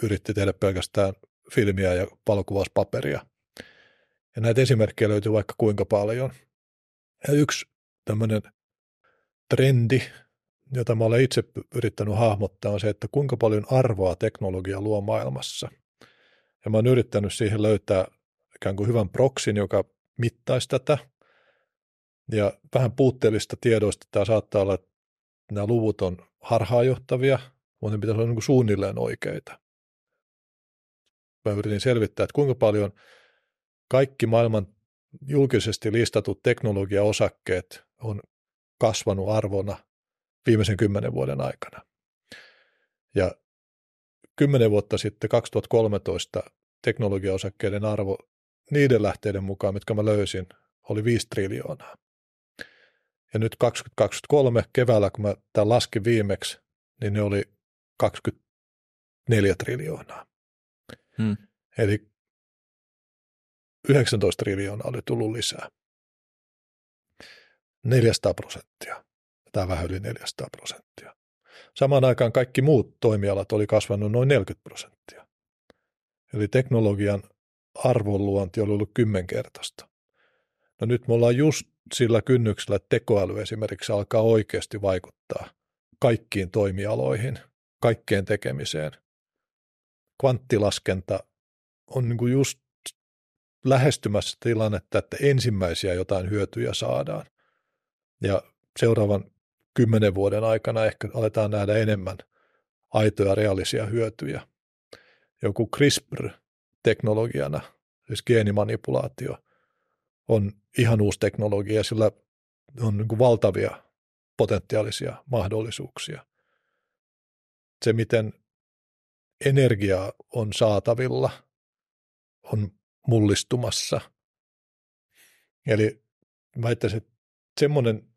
yritti tehdä pelkästään filmiä ja valokuvauspaperia. Ja näitä esimerkkejä löytyy vaikka kuinka paljon. Ja yksi tämmöinen trendi, jota mä olen itse yrittänyt hahmottaa, on se, että kuinka paljon arvoa teknologia luo maailmassa. Ja mä oon yrittänyt siihen löytää ikään kuin hyvän proksin, joka mittaisi tätä. Ja vähän puutteellista tiedoista tämä saattaa olla, että nämä luvut on harhaanjohtavia, mutta ne pitäisi olla niin suunnilleen oikeita. Mä yritin selvittää, että kuinka paljon kaikki maailman julkisesti listatut teknologiaosakkeet on kasvanut arvona viimeisen kymmenen vuoden aikana. Ja kymmenen vuotta sitten, 2013, teknologiaosakkeiden arvo niiden lähteiden mukaan, mitkä mä löysin, oli 5 triljoonaa. Ja nyt 2023 keväällä, kun mä tämän laskin viimeksi, niin ne oli 24 triljoonaa. Hmm. Eli 19 triljoonaa oli tullut lisää. 400 prosenttia. Tämä vähän yli 400 prosenttia. Samaan aikaan kaikki muut toimialat oli kasvanut noin 40 prosenttia. Eli teknologian arvonluonti oli ollut kymmenkertaista. No nyt me ollaan just sillä kynnyksellä, että tekoäly esimerkiksi alkaa oikeasti vaikuttaa kaikkiin toimialoihin, kaikkeen tekemiseen. Kvanttilaskenta on niin kuin just lähestymässä tilannetta, että ensimmäisiä jotain hyötyjä saadaan. Ja seuraavan kymmenen vuoden aikana ehkä aletaan nähdä enemmän aitoja reaalisia hyötyjä. Joku CRISPR-teknologiana, siis geenimanipulaatio, on ihan uusi teknologia, sillä on niin kuin valtavia potentiaalisia mahdollisuuksia. Se, miten energiaa on saatavilla, on mullistumassa. Eli väittäisin, että semmoinen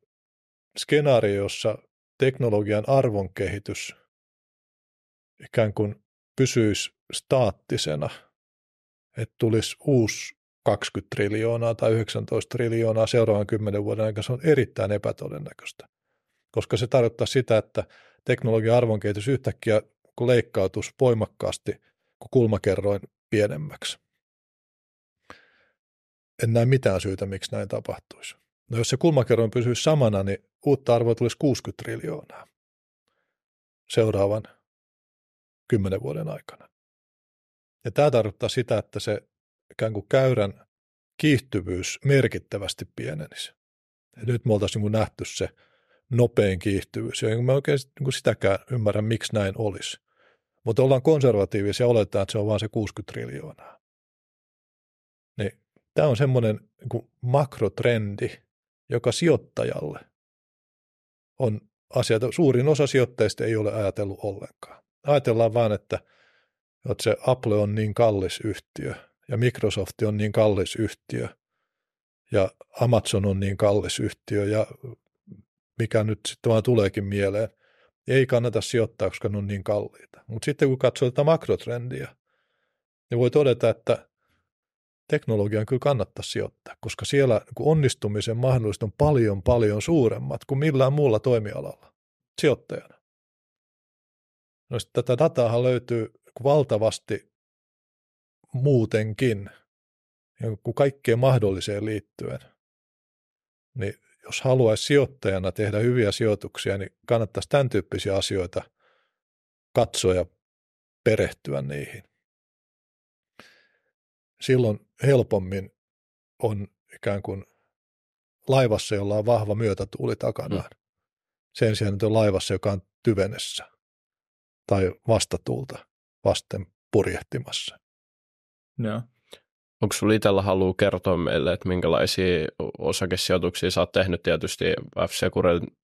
skenaario, jossa teknologian arvonkehitys ikään kuin pysyisi staattisena, että tulisi uusi 20 triljoonaa tai 19 triljoonaa seuraavan kymmenen vuoden aikana, se on erittäin epätodennäköistä, koska se tarkoittaa sitä, että teknologian arvonkehitys yhtäkkiä kun leikkautus voimakkaasti, kun kulmakerroin pienemmäksi. En näe mitään syytä, miksi näin tapahtuisi. No jos se kulmakerroin pysyisi samana, niin uutta arvoa tulisi 60 triljoonaa seuraavan kymmenen vuoden aikana. Ja tämä tarkoittaa sitä, että se ikään kuin käyrän kiihtyvyys merkittävästi pienenisi. Ja nyt me oltaisiin niin nähty se nopein kiihtyvyys, ja mä oikein niin sitäkään ymmärrä, miksi näin olisi. Mutta ollaan konservatiivisia ja oletetaan, että se on vain se 60 triljoonaa. Niin tämä on semmoinen niin makrotrendi, joka sijoittajalle on asia, suurin osa sijoittajista ei ole ajatellut ollenkaan. Ajatellaan vaan, että, että se Apple on niin kallis yhtiö ja Microsoft on niin kallis yhtiö ja Amazon on niin kallis yhtiö ja mikä nyt sitten vaan tuleekin mieleen, ei kannata sijoittaa, koska ne on niin kalliita. Mutta sitten kun katsoo tätä makrotrendiä, niin voi todeta, että teknologiaan kyllä kannattaa sijoittaa, koska siellä onnistumisen mahdollisuudet on paljon paljon suuremmat kuin millään muulla toimialalla sijoittajana. No tätä dataa löytyy valtavasti muutenkin, kuin kaikkeen mahdolliseen liittyen. Niin jos haluaisi sijoittajana tehdä hyviä sijoituksia, niin kannattaisi tämän tyyppisiä asioita katsoa ja perehtyä niihin silloin helpommin on ikään kuin laivassa, jolla on vahva myötätuuli takanaan. Mm. Sen sijaan, että on laivassa, joka on tyvenessä tai vastatuulta vasten purjehtimassa. Joo. Onko sinulla itsellä halua kertoa meille, että minkälaisia osakesijoituksia sä oot tehnyt tietysti f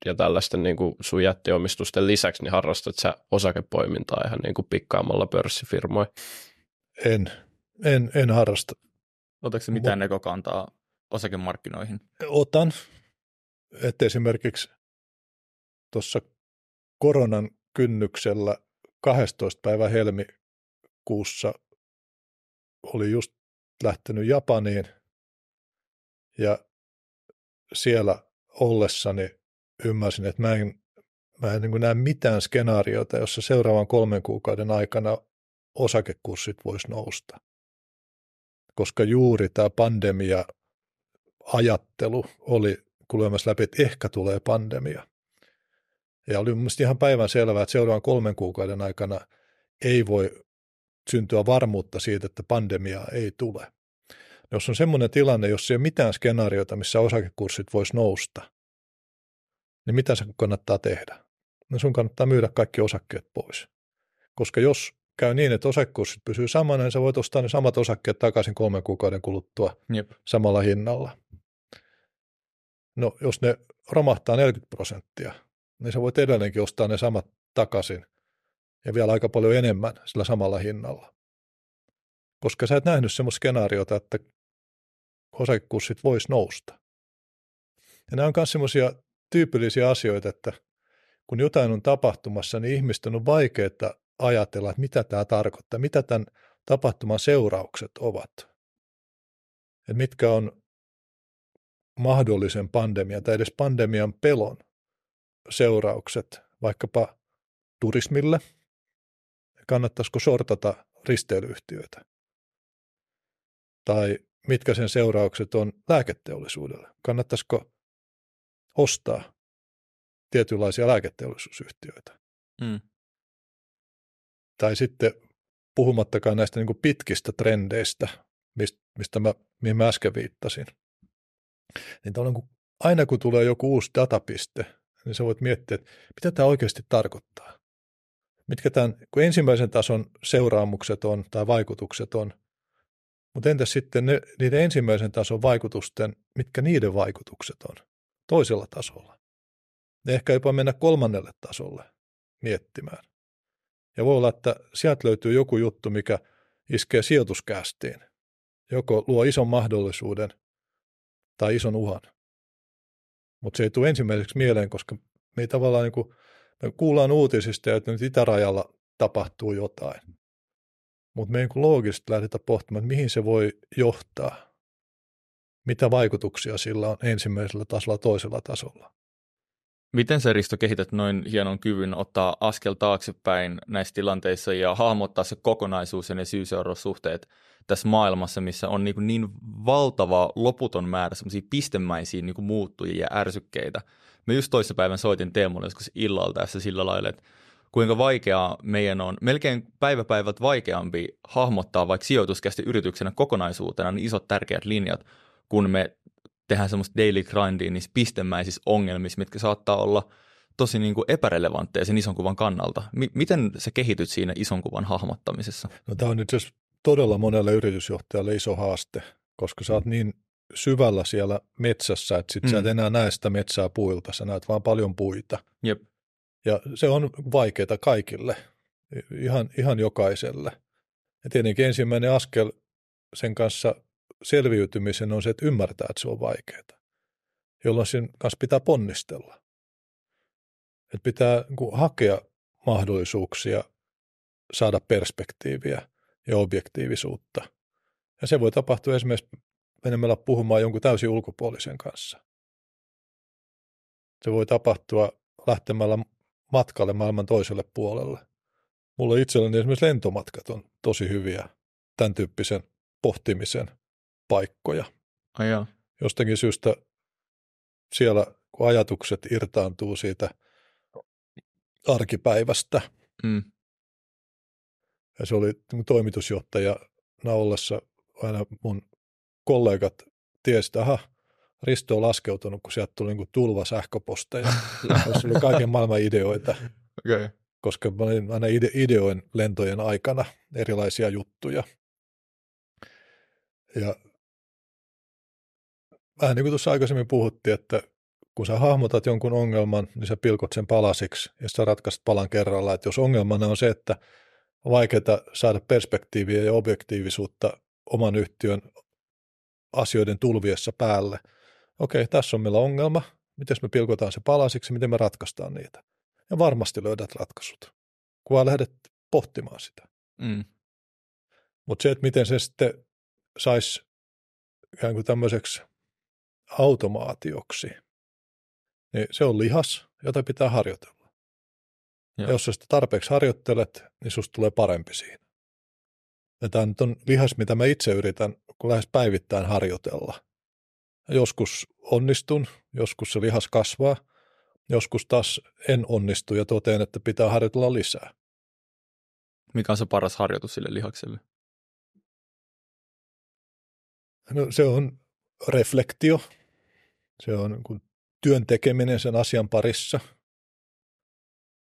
ja tällaisten niin kuin sun jättiomistusten lisäksi, niin harrastat sä osakepoimintaa ihan niin kuin pikkaamalla pörssifirmoja? En. En, en harrasta. Otatko mitään Mut, näkökantaa osakemarkkinoihin? Otan. Että esimerkiksi tuossa koronan kynnyksellä 12. päivä helmikuussa oli just lähtenyt Japaniin ja siellä ollessani ymmärsin, että mä en, mä en niin näe mitään skenaariota, jossa seuraavan kolmen kuukauden aikana osakekurssit voisi nousta. Koska juuri tämä pandemia ajattelu oli kuulemassa läpi, että ehkä tulee pandemia. Ja oli mielestäni ihan päivän selvää, että seuraavan kolmen kuukauden aikana ei voi syntyä varmuutta siitä, että pandemiaa ei tule. Jos on semmoinen tilanne, jossa ei ole mitään skenaariota, missä osakekurssit voisi nousta, niin mitä se kannattaa tehdä? No sun kannattaa myydä kaikki osakkeet pois. Koska jos käy niin, että osakekurssit pysyy samana, niin sä voit ostaa ne samat osakkeet takaisin kolmen kuukauden kuluttua Jep. samalla hinnalla. No jos ne romahtaa 40 prosenttia, niin sä voit edelleenkin ostaa ne samat takaisin ja vielä aika paljon enemmän sillä samalla hinnalla. Koska sä et nähnyt semmoista skenaariota, että osakekurssit vois nousta. Ja nämä on myös semmoisia tyypillisiä asioita, että kun jotain on tapahtumassa, niin ihmisten on vaikeaa ajatella, että mitä tämä tarkoittaa, mitä tämän tapahtuman seuraukset ovat. Että mitkä on mahdollisen pandemian tai edes pandemian pelon seuraukset vaikkapa turismille, kannattaisiko sortata risteilyyhtiöitä, tai mitkä sen seuraukset on lääketeollisuudelle, kannattaisiko ostaa tietynlaisia lääketeollisuusyhtiöitä. Mm. Tai sitten puhumattakaan näistä niin kuin pitkistä trendeistä, mistä mä, mihin mä äsken viittasin. Niin kun, aina kun tulee joku uusi datapiste, niin sä voit miettiä, että mitä tämä oikeasti tarkoittaa. Mitkä tämän, kun ensimmäisen tason seuraamukset on tai vaikutukset on, mutta entäs sitten ne, niiden ensimmäisen tason vaikutusten, mitkä niiden vaikutukset on toisella tasolla. Ne ehkä jopa mennä kolmannelle tasolle miettimään. Ja voi olla, että sieltä löytyy joku juttu, mikä iskee sijoituskästiin. Joko luo ison mahdollisuuden tai ison uhan. Mutta se ei tule ensimmäiseksi mieleen, koska me ei tavallaan niin me kuullaan uutisista, että nyt itärajalla tapahtuu jotain. Mutta me ei niin loogisesti lähdetä pohtimaan, että mihin se voi johtaa. Mitä vaikutuksia sillä on ensimmäisellä tasolla toisella tasolla. Miten sä Risto kehität noin hienon kyvyn ottaa askel taaksepäin näissä tilanteissa ja hahmottaa se kokonaisuus ja ne syy-seuraussuhteet tässä maailmassa, missä on niin, niin valtava loputon määrä semmoisia pistemäisiä niin muuttujia ja ärsykkeitä. Me just toissapäivän soitin Teemulle joskus illalla tässä sillä lailla, että kuinka vaikeaa meidän on, melkein päiväpäivät vaikeampi hahmottaa vaikka sijoituskästi yrityksenä kokonaisuutena niin isot tärkeät linjat, kun me tehdään semmoista daily grindia niissä pistemäisissä ongelmissa, mitkä saattaa olla tosi niin kuin epärelevantteja sen ison kuvan kannalta. M- miten sä kehityt siinä ison kuvan hahmottamisessa? No tämä on nyt todella monelle yritysjohtajalle iso haaste, koska sä oot niin syvällä siellä metsässä, että sit mm. sä et mm. enää näe sitä metsää puilta, sä näet vaan paljon puita. Jep. Ja se on vaikeaa kaikille, ihan, ihan jokaiselle. Ja tietenkin ensimmäinen askel sen kanssa selviytymisen on se, että ymmärtää, että se on vaikeaa, jolloin sen kanssa pitää ponnistella. Että pitää niin hakea mahdollisuuksia saada perspektiiviä ja objektiivisuutta. Ja se voi tapahtua esimerkiksi menemällä puhumaan jonkun täysin ulkopuolisen kanssa. Se voi tapahtua lähtemällä matkalle maailman toiselle puolelle. Mulle itselleni esimerkiksi lentomatkat on tosi hyviä tämän tyyppisen pohtimisen paikkoja. Ai joo. Jostakin syystä siellä, kun ajatukset irtaantuu siitä arkipäivästä, mm. ja se oli toimitusjohtajana ollessa aina mun kollegat tiesivät, että aha, Risto on laskeutunut, kun sieltä tuli niin tulva sähköposteja. [LAUGHS] Se oli kaiken maailman ideoita. Okay. Koska mä olin aina ide- ideoin lentojen aikana erilaisia juttuja. Ja vähän niin kuin tuossa aikaisemmin puhuttiin, että kun sä hahmotat jonkun ongelman, niin sä pilkot sen palasiksi ja sä ratkaist palan kerralla. Että jos ongelmana on se, että on vaikeaa saada perspektiiviä ja objektiivisuutta oman yhtiön asioiden tulviessa päälle. Okei, tässä on meillä ongelma. Miten me pilkotaan se palasiksi, miten me ratkaistaan niitä. Ja varmasti löydät ratkaisut, kun vaan lähdet pohtimaan sitä. Mm. Mutta se, että miten se sitten saisi ikään kuin tämmöiseksi automaatioksi, niin se on lihas, jota pitää harjoitella. Ja jos sä sitä tarpeeksi harjoittelet, niin susta tulee parempi siinä. Ja tämä nyt on lihas, mitä mä itse yritän, kun lähes päivittäin harjoitella. Joskus onnistun, joskus se lihas kasvaa, joskus taas en onnistu ja toteen, että pitää harjoitella lisää. Mikä on se paras harjoitus sille lihakselle? No, se on reflektio, se on niin työn tekeminen sen asian parissa,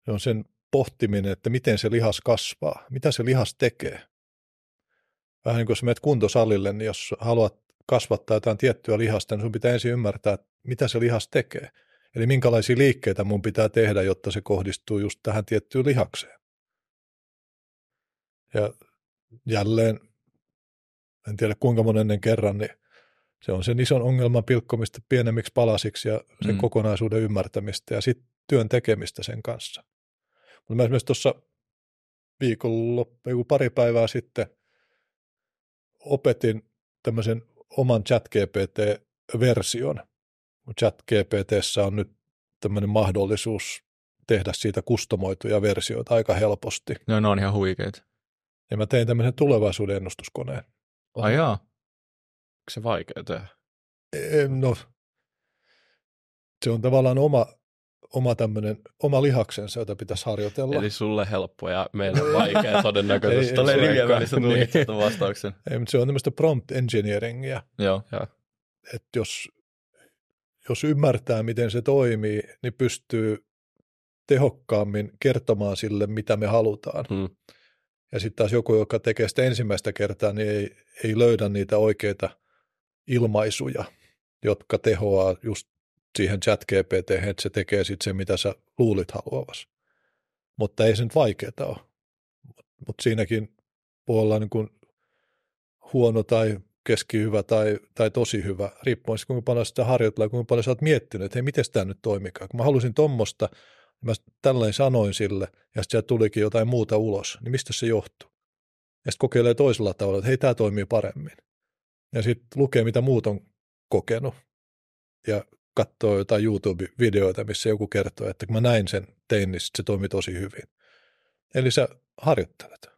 se on sen pohtiminen, että miten se lihas kasvaa, mitä se lihas tekee. Vähän niin kuin jos menet kuntosalille, niin jos haluat kasvattaa jotain tiettyä lihasta, niin sun pitää ensin ymmärtää, mitä se lihas tekee. Eli minkälaisia liikkeitä mun pitää tehdä, jotta se kohdistuu just tähän tiettyyn lihakseen. Ja jälleen, en tiedä kuinka monennen kerran, niin se on sen ison ongelman pilkkomista pienemmiksi palasiksi ja sen mm. kokonaisuuden ymmärtämistä ja sitten työn tekemistä sen kanssa. Mutta mä esimerkiksi tuossa viikonloppu, pari päivää sitten opetin tämmöisen oman chat-GPT-version. Chat-GPTssä on nyt tämmöinen mahdollisuus tehdä siitä kustomoituja versioita aika helposti. No, ne on ihan huikeita. Ja mä tein tämmöisen tulevaisuuden ennustuskoneen. Ai jaa. Onko se vaikea tehdä? No, se on tavallaan oma, oma tämmöinen, oma lihaksensa, jota pitäisi harjoitella. Eli sulle helppo ja meille vaikea todennäköisesti. Tällä rivien välissä tuli [LAUGHS] niin. vastauksen. Ei, mutta se on tämmöistä prompt engineeringia. Joo. Että jos, jos ymmärtää, miten se toimii, niin pystyy tehokkaammin kertomaan sille, mitä me halutaan. Hmm. Ja sitten taas joku, joka tekee sitä ensimmäistä kertaa, niin ei, ei löydä niitä oikeita ilmaisuja, jotka tehoaa just siihen chat GPT, että se tekee sitten se, mitä sä luulit haluavas. Mutta ei se nyt vaikeaa ole. Mutta siinäkin voi olla niin huono tai keskihyvä tai, tai tosi hyvä, riippuen kuinka paljon sitä harjoitellaan, kuinka paljon sä oot miettinyt, että hei, miten tämä nyt toimikaan. Kun mä halusin tuommoista, mä tällainen sanoin sille, ja sitten tulikin jotain muuta ulos, niin mistä se johtuu? Ja sitten kokeilee toisella tavalla, että hei, tämä toimii paremmin. Ja sitten lukee, mitä muut on kokenut. Ja katsoo jotain YouTube-videoita, missä joku kertoo, että kun mä näin sen, tein, niin se toimi tosi hyvin. Eli sä harjoittelet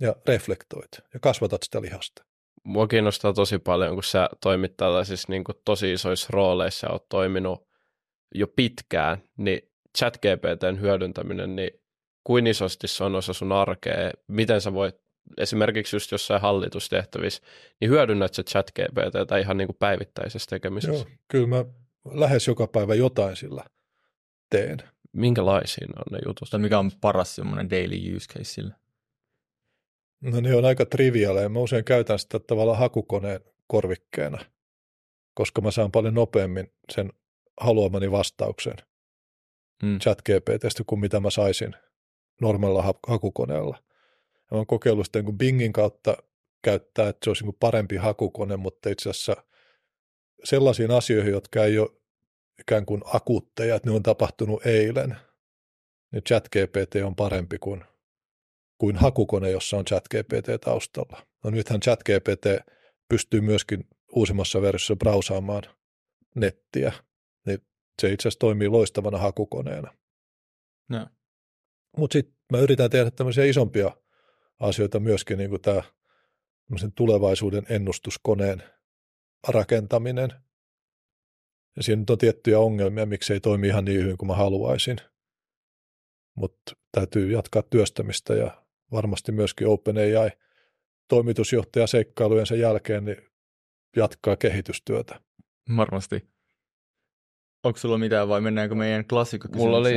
ja reflektoit ja kasvatat sitä lihasta. Mua kiinnostaa tosi paljon, kun sä toimit tällaisissa niin kuin tosi isoissa rooleissa ja oot toiminut jo pitkään, niin chat-GPTn hyödyntäminen, niin kuin isosti se on osa sun arkea, miten sä voit esimerkiksi just jossain hallitustehtävissä, niin hyödynnät sä chat-GPTtä ihan niin kuin päivittäisessä tekemisessä? Joo, kyllä mä lähes joka päivä jotain sillä teen. Minkälaisia on ne jutut? Tai mikä on paras semmoinen daily use case sillä? No ne on aika triviaaleja. Mä usein käytän sitä tavallaan hakukoneen korvikkeena, koska mä saan paljon nopeammin sen haluamani vastauksen hmm. chat GPTstä kuin mitä mä saisin normaalilla hakukoneella. Ja mä oon kokeillut sitä niin Bingin kautta käyttää, että se olisi niin parempi hakukone, mutta itse asiassa – sellaisiin asioihin, jotka ei ole ikään kuin akuutteja, että ne on tapahtunut eilen, niin ChatGPT on parempi kuin, kuin hakukone, jossa on ChatGPT taustalla. No nythän ChatGPT pystyy myöskin uusimmassa versiossa brausaamaan nettiä, niin se itse asiassa toimii loistavana hakukoneena. No. Mutta sitten mä yritän tehdä tämmöisiä isompia asioita myöskin, niin kuin tämä tulevaisuuden ennustuskoneen rakentaminen. Ja siinä nyt on tiettyjä ongelmia, miksi ei toimi ihan niin hyvin kuin mä haluaisin. Mutta täytyy jatkaa työstämistä ja varmasti myöskin OpenAI toimitusjohtaja seikkailujen sen jälkeen niin jatkaa kehitystyötä. Varmasti. Onko sulla mitään vai mennäänkö meidän klassikko Mulla oli,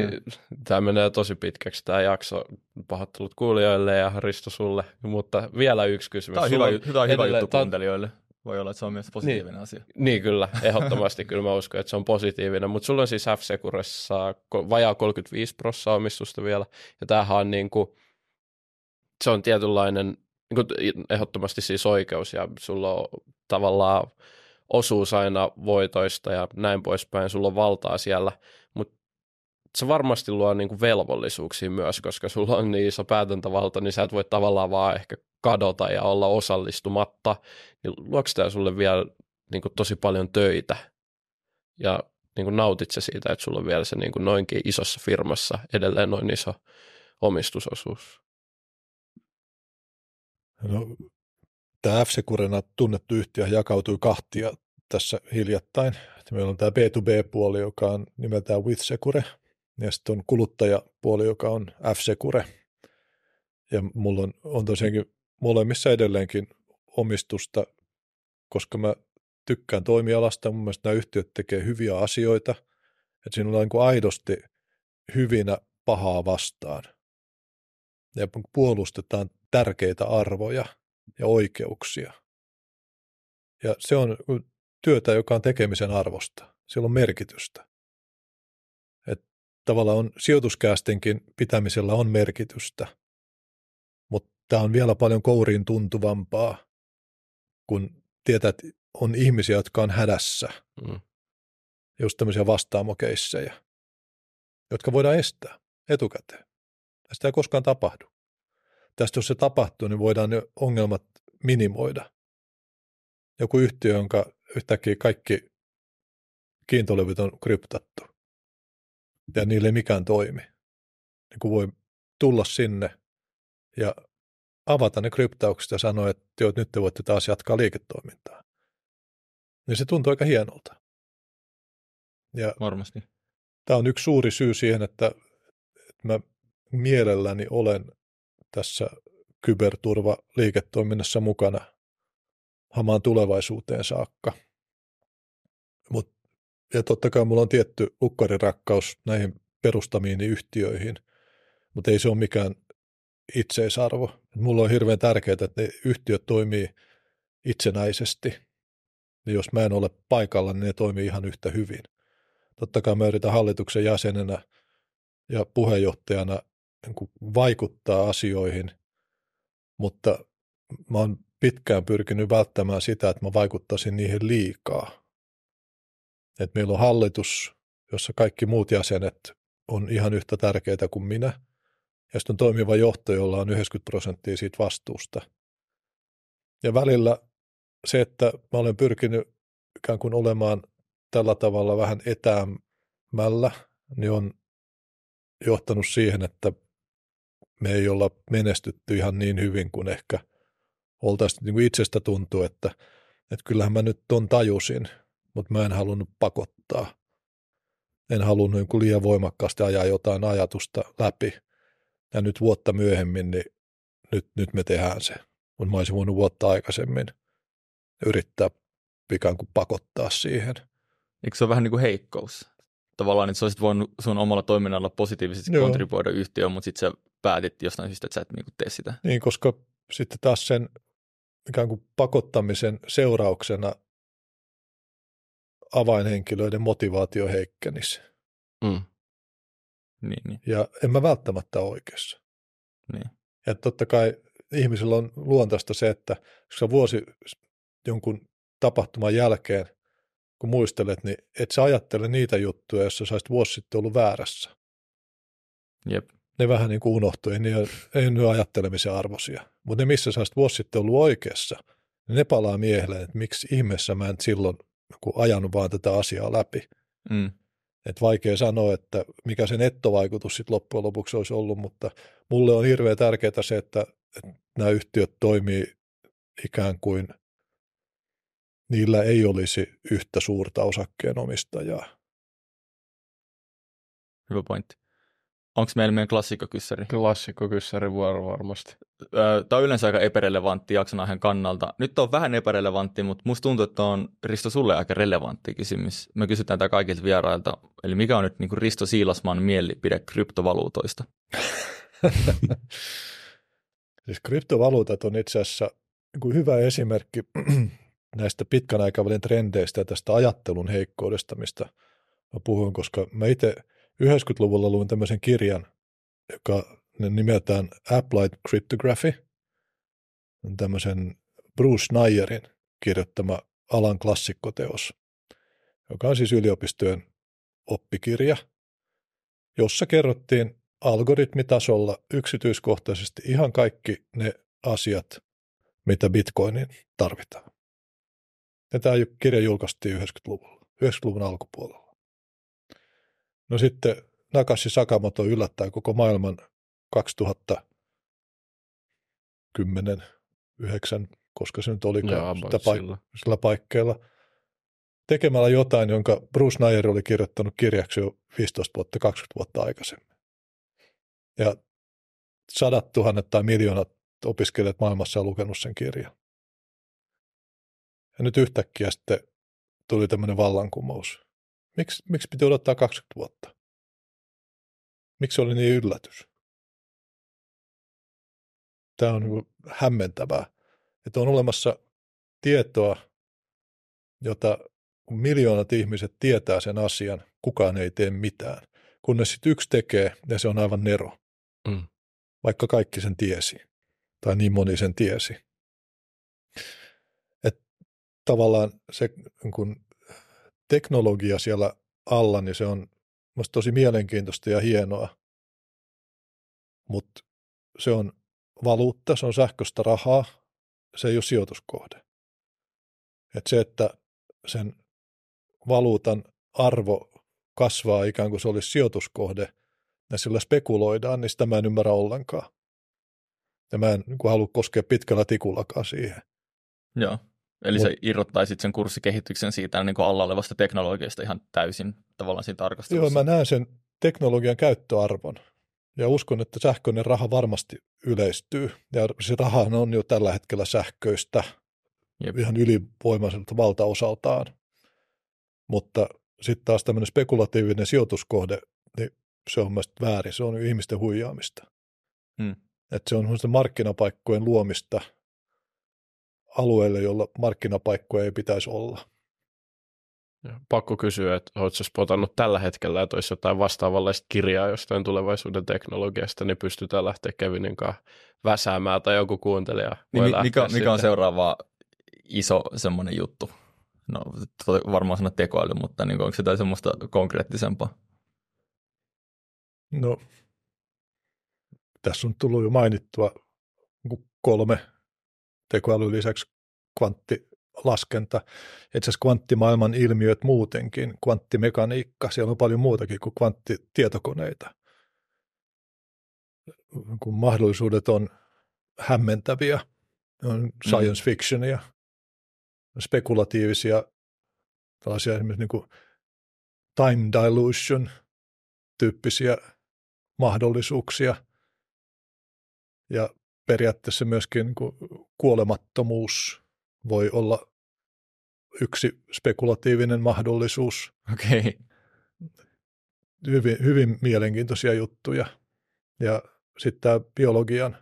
tämä menee tosi pitkäksi tämä jakso, pahoittelut kuulijoille ja Risto sulle, mutta vielä yksi kysymys. Tämä on hyvä, hyvä, hyvä juttu kuuntelijoille voi olla, että se on myös positiivinen niin, asia. Niin kyllä, ehdottomasti. Kyllä mä uskon, että se on positiivinen, mutta sulla on siis F-Securessa vajaa 35 prosenttia omistusta vielä, ja tämähän on niin kuin, se on tietynlainen, niin kuin ehdottomasti siis oikeus, ja sulla on tavallaan osuus aina voitoista ja näin poispäin, sulla on valtaa siellä, mutta se varmasti luo niin kuin velvollisuuksia myös, koska sulla on niin iso päätäntävalta, niin sä et voi tavallaan vaan ehkä kadota ja olla osallistumatta. Niin luoksi tämä sulle vielä niin kuin tosi paljon töitä ja niin kuin nautit se siitä, että sulla on vielä se niin kuin noinkin isossa firmassa edelleen noin iso omistusosuus? No, tämä f tunnettu yhtiö jakautui kahtia tässä hiljattain. Meillä on tämä B2B-puoli, joka on nimeltään WithSecure, ja sitten on kuluttajapuoli, joka on F-Secure. Ja mulla on, on tosiaankin molemmissa edelleenkin omistusta, koska mä tykkään toimialasta. Mun mielestä nämä yhtiöt tekee hyviä asioita, että siinä on niin aidosti hyvinä pahaa vastaan. Ja puolustetaan tärkeitä arvoja ja oikeuksia. Ja se on työtä, joka on tekemisen arvosta. Sillä on merkitystä. Et tavallaan on sijoituskäästinkin pitämisellä on merkitystä, tämä on vielä paljon kouriin tuntuvampaa, kun tietää, että on ihmisiä, jotka on hädässä. Mm. Just tämmöisiä vastaamokeissejä, jotka voidaan estää etukäteen. Tästä ei koskaan tapahdu. Tästä jos se tapahtuu, niin voidaan ne ongelmat minimoida. Joku yhtiö, jonka yhtäkkiä kaikki kiintolevyt on kryptattu ja niille ei mikään toimi. Niin kun voi tulla sinne ja avata ne kryptaukset ja sanoa, että joo, nyt te voitte taas jatkaa liiketoimintaa. Niin se tuntuu aika hienolta. Ja Varmasti. Tämä on yksi suuri syy siihen, että, että mä mielelläni olen tässä kyberturvaliiketoiminnassa mukana hamaan tulevaisuuteen saakka. Mut, ja totta kai mulla on tietty ukkarirakkaus näihin perustamiini yhtiöihin, mutta ei se ole mikään itseisarvo. Mulla on hirveän tärkeää, että ne yhtiöt toimii itsenäisesti. Ja jos mä en ole paikalla, niin ne toimii ihan yhtä hyvin. Totta kai mä yritän hallituksen jäsenenä ja puheenjohtajana niin vaikuttaa asioihin, mutta mä oon pitkään pyrkinyt välttämään sitä, että mä vaikuttaisin niihin liikaa. Et meillä on hallitus, jossa kaikki muut jäsenet on ihan yhtä tärkeitä kuin minä, ja sitten on toimiva johto, jolla on 90 prosenttia siitä vastuusta. Ja välillä se, että mä olen pyrkinyt ikään kuin olemaan tällä tavalla vähän etäämällä, niin on johtanut siihen, että me ei olla menestytty ihan niin hyvin kuin ehkä oltaisiin niin kuin itsestä tuntuu, että, että kyllähän mä nyt ton tajusin, mutta mä en halunnut pakottaa. En halunnut niin liian voimakkaasti ajaa jotain ajatusta läpi. Ja nyt vuotta myöhemmin, niin nyt, nyt me tehdään se. Mutta mä olisin voinut vuotta aikaisemmin yrittää ikään kuin pakottaa siihen. Eikö se ole vähän niin kuin heikkous? Tavallaan, että sä olisit voinut sun omalla toiminnalla positiivisesti Joo. kontribuoida yhtiöön, mutta sitten sä päätit jostain syystä, että sä et niin tee sitä. Niin, koska sitten taas sen ikään kuin pakottamisen seurauksena avainhenkilöiden motivaatio heikkenisi. Mm. Niin, niin. Ja en mä välttämättä oikeassa. Niin. Ja totta kai ihmisillä on luontaista se, että kun vuosi jonkun tapahtuman jälkeen, kun muistelet, niin et sä ajattele niitä juttuja, jos sä saisit vuosi sitten ollut väärässä. Jep ne vähän niin kuin unohtui, ei, ne, ei ne ole ajattelemisen arvoisia. Mutta ne, missä sä olisit vuosi sitten ollut oikeassa, niin ne palaa miehelle, että miksi ihmeessä mä en silloin kun ajanut vaan tätä asiaa läpi. Mm. Et vaikea sanoa, että mikä se nettovaikutus sitten loppujen lopuksi olisi ollut, mutta mulle on hirveän tärkeää se, että, että nämä yhtiöt toimii ikään kuin niillä ei olisi yhtä suurta osakkeenomistajaa. Hyvä pointti. Onko meillä meidän klassikkokyssäri? Klassikkokyssäri vuoro varmasti. Tämä on yleensä aika epärelevantti jakson aiheen kannalta. Nyt on vähän epärelevantti, mutta musta tuntuu, että on Risto sulle aika relevantti kysymys. Me kysytään tämä kaikilta vierailta. Eli mikä on nyt niin kuin Risto Siilasmaan mielipide kryptovaluutoista? [LAUGHS] siis kryptovaluutat on itse asiassa niin hyvä esimerkki [CLEARS THROAT] näistä pitkän aikavälin trendeistä ja tästä ajattelun heikkoudesta, mistä mä puhun, koska mä itse – 90-luvulla luin tämmöisen kirjan, joka nimeltään Applied Cryptography, tämmöisen Bruce Schneierin kirjoittama alan klassikkoteos, joka on siis yliopistojen oppikirja. jossa kerrottiin algoritmitasolla yksityiskohtaisesti ihan kaikki ne asiat, mitä Bitcoinin tarvitaan. Ja tämä kirja julkaistiin 90-luvulla, 90-luvun alkupuolella. No sitten Nakashi Sakamoto yllättää koko maailman 2010, 9, koska se nyt oli sitä paik- sillä paikkeilla, tekemällä jotain, jonka Bruce Nair oli kirjoittanut kirjaksi jo 15 vuotta, 20 vuotta aikaisemmin. Ja sadat tuhannet tai miljoonat opiskelijat maailmassa on lukenut sen kirjan. Ja nyt yhtäkkiä sitten tuli tämmöinen vallankumous. Miksi, miksi piti odottaa 20 vuotta? Miksi oli niin yllätys? Tämä on niin hämmentävää, että on olemassa tietoa, jota kun miljoonat ihmiset tietää sen asian, kukaan ei tee mitään. Kunnes sitten yksi tekee, ja se on aivan nero. Mm. Vaikka kaikki sen tiesi, tai niin moni sen tiesi. Et tavallaan se kun teknologia siellä alla, niin se on musta tosi mielenkiintoista ja hienoa. Mutta se on valuutta, se on sähköistä rahaa, se ei ole sijoituskohde. Et se, että sen valuutan arvo kasvaa ikään kuin se olisi sijoituskohde ja sillä spekuloidaan, niin sitä mä en ymmärrä ollenkaan. Ja mä en niin halua koskea pitkällä tikullakaan siihen. Joo, eli Mut, se irrottaisit sen kurssikehityksen siitä niin kuin alla olevasta teknologiasta ihan täysin tavallaan siinä tarkastelussa. Joo, mä näen sen teknologian käyttöarvon ja uskon, että sähköinen raha varmasti yleistyy. Ja se raha on jo tällä hetkellä sähköistä Jep. ihan ylivoimaiselta valtaosaltaan. Mutta sitten taas tämmöinen spekulatiivinen sijoituskohde, niin se on mielestäni väärin. Se on ihmisten huijaamista. Hmm. Että se on markkinapaikkojen luomista alueelle, jolla markkinapaikkoja ei pitäisi olla. Ja pakko kysyä, että oletko spotannut tällä hetkellä, että olisi jotain vastaavanlaista kirjaa jostain tulevaisuuden teknologiasta, niin pystytään lähteä Kevinin kanssa väsäämään tai joku kuuntelija voi niin, mikä, mikä on seuraava iso semmoinen juttu? No varmaan sanoa tekoäly, mutta niin onko se jotain semmoista konkreettisempaa? No, tässä on tullut jo mainittua kolme tekoälyn lisäksi kvanttilaskenta. Itse asiassa kvanttimaailman ilmiöt muutenkin, kvanttimekaniikka, siellä on paljon muutakin kuin kvanttitietokoneita. Kun mahdollisuudet on hämmentäviä, on mm. science fictionia, spekulatiivisia, tällaisia esimerkiksi niin kuin time dilution tyyppisiä mahdollisuuksia. Ja periaatteessa myöskin niin kuin kuolemattomuus voi olla yksi spekulatiivinen mahdollisuus. Okei. Okay. Hyvin, hyvin mielenkiintoisia juttuja. Ja sitten tämä biologian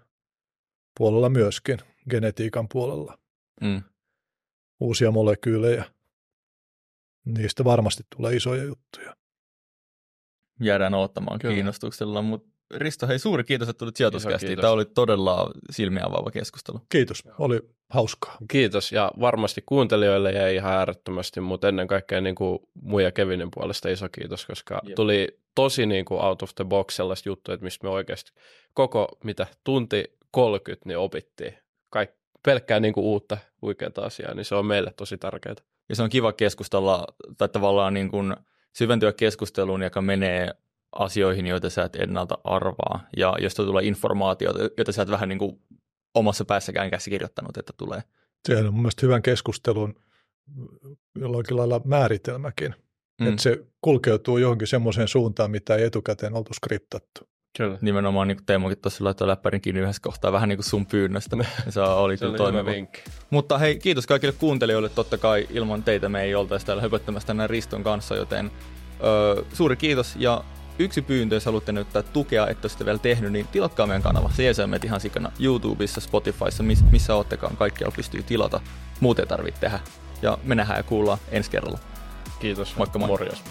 puolella myöskin, genetiikan puolella. Mm uusia molekyylejä. Niistä varmasti tulee isoja juttuja. Jäädään odottamaan Kyllä. kiinnostuksella, mutta Risto, hei suuri kiitos, että tulit sijoituskästiin. Tämä oli todella silmiä avaava keskustelu. Kiitos, oli hauskaa. Kiitos ja varmasti kuuntelijoille jäi ihan äärettömästi, mutta ennen kaikkea niin kuin mun ja Kevinin puolesta iso kiitos, koska Jep. tuli tosi niin kuin out of the box sellaista juttuja, että mistä me oikeasti koko mitä tunti 30 niin opittiin. Kaik, pelkkää niin kuin uutta huikeaa asiaa, niin se on meille tosi tärkeää. Ja se on kiva keskustella tai tavallaan niin kuin syventyä keskusteluun, joka menee asioihin, joita sä et ennalta arvaa, ja josta tulee informaatiota, jota sä et vähän niin kuin omassa päässäkään käsikirjoittanut, että tulee. Se on mun mielestä hyvän keskustelun jollakin lailla määritelmäkin, mm. että se kulkeutuu johonkin semmoiseen suuntaan, mitä ei etukäteen oltu skriptattu. Kyllä. Nimenomaan niin kuin Teemokin tuossa laittoi läppärin kiinni yhdessä kohtaa vähän niin kuin sun pyynnöstä. [LAUGHS] Se oli kyllä toimiva. Mutta hei, kiitos kaikille kuuntelijoille. Totta kai ilman teitä me ei oltaisi täällä höpöttämässä tänään Riston kanssa, joten ö, suuri kiitos. Ja yksi pyyntö, jos haluatte näyttää tukea, että olette vielä tehnyt, niin tilatkaa meidän kanava. Se meitä ihan sikana YouTubessa, Spotifyssa, miss, missä oottekaan. Kaikkialla pystyy tilata. Muuten ei tarvitse tehdä. Ja me nähdään ja kuullaan ensi kerralla. Kiitos. Moikka moi. Morjens.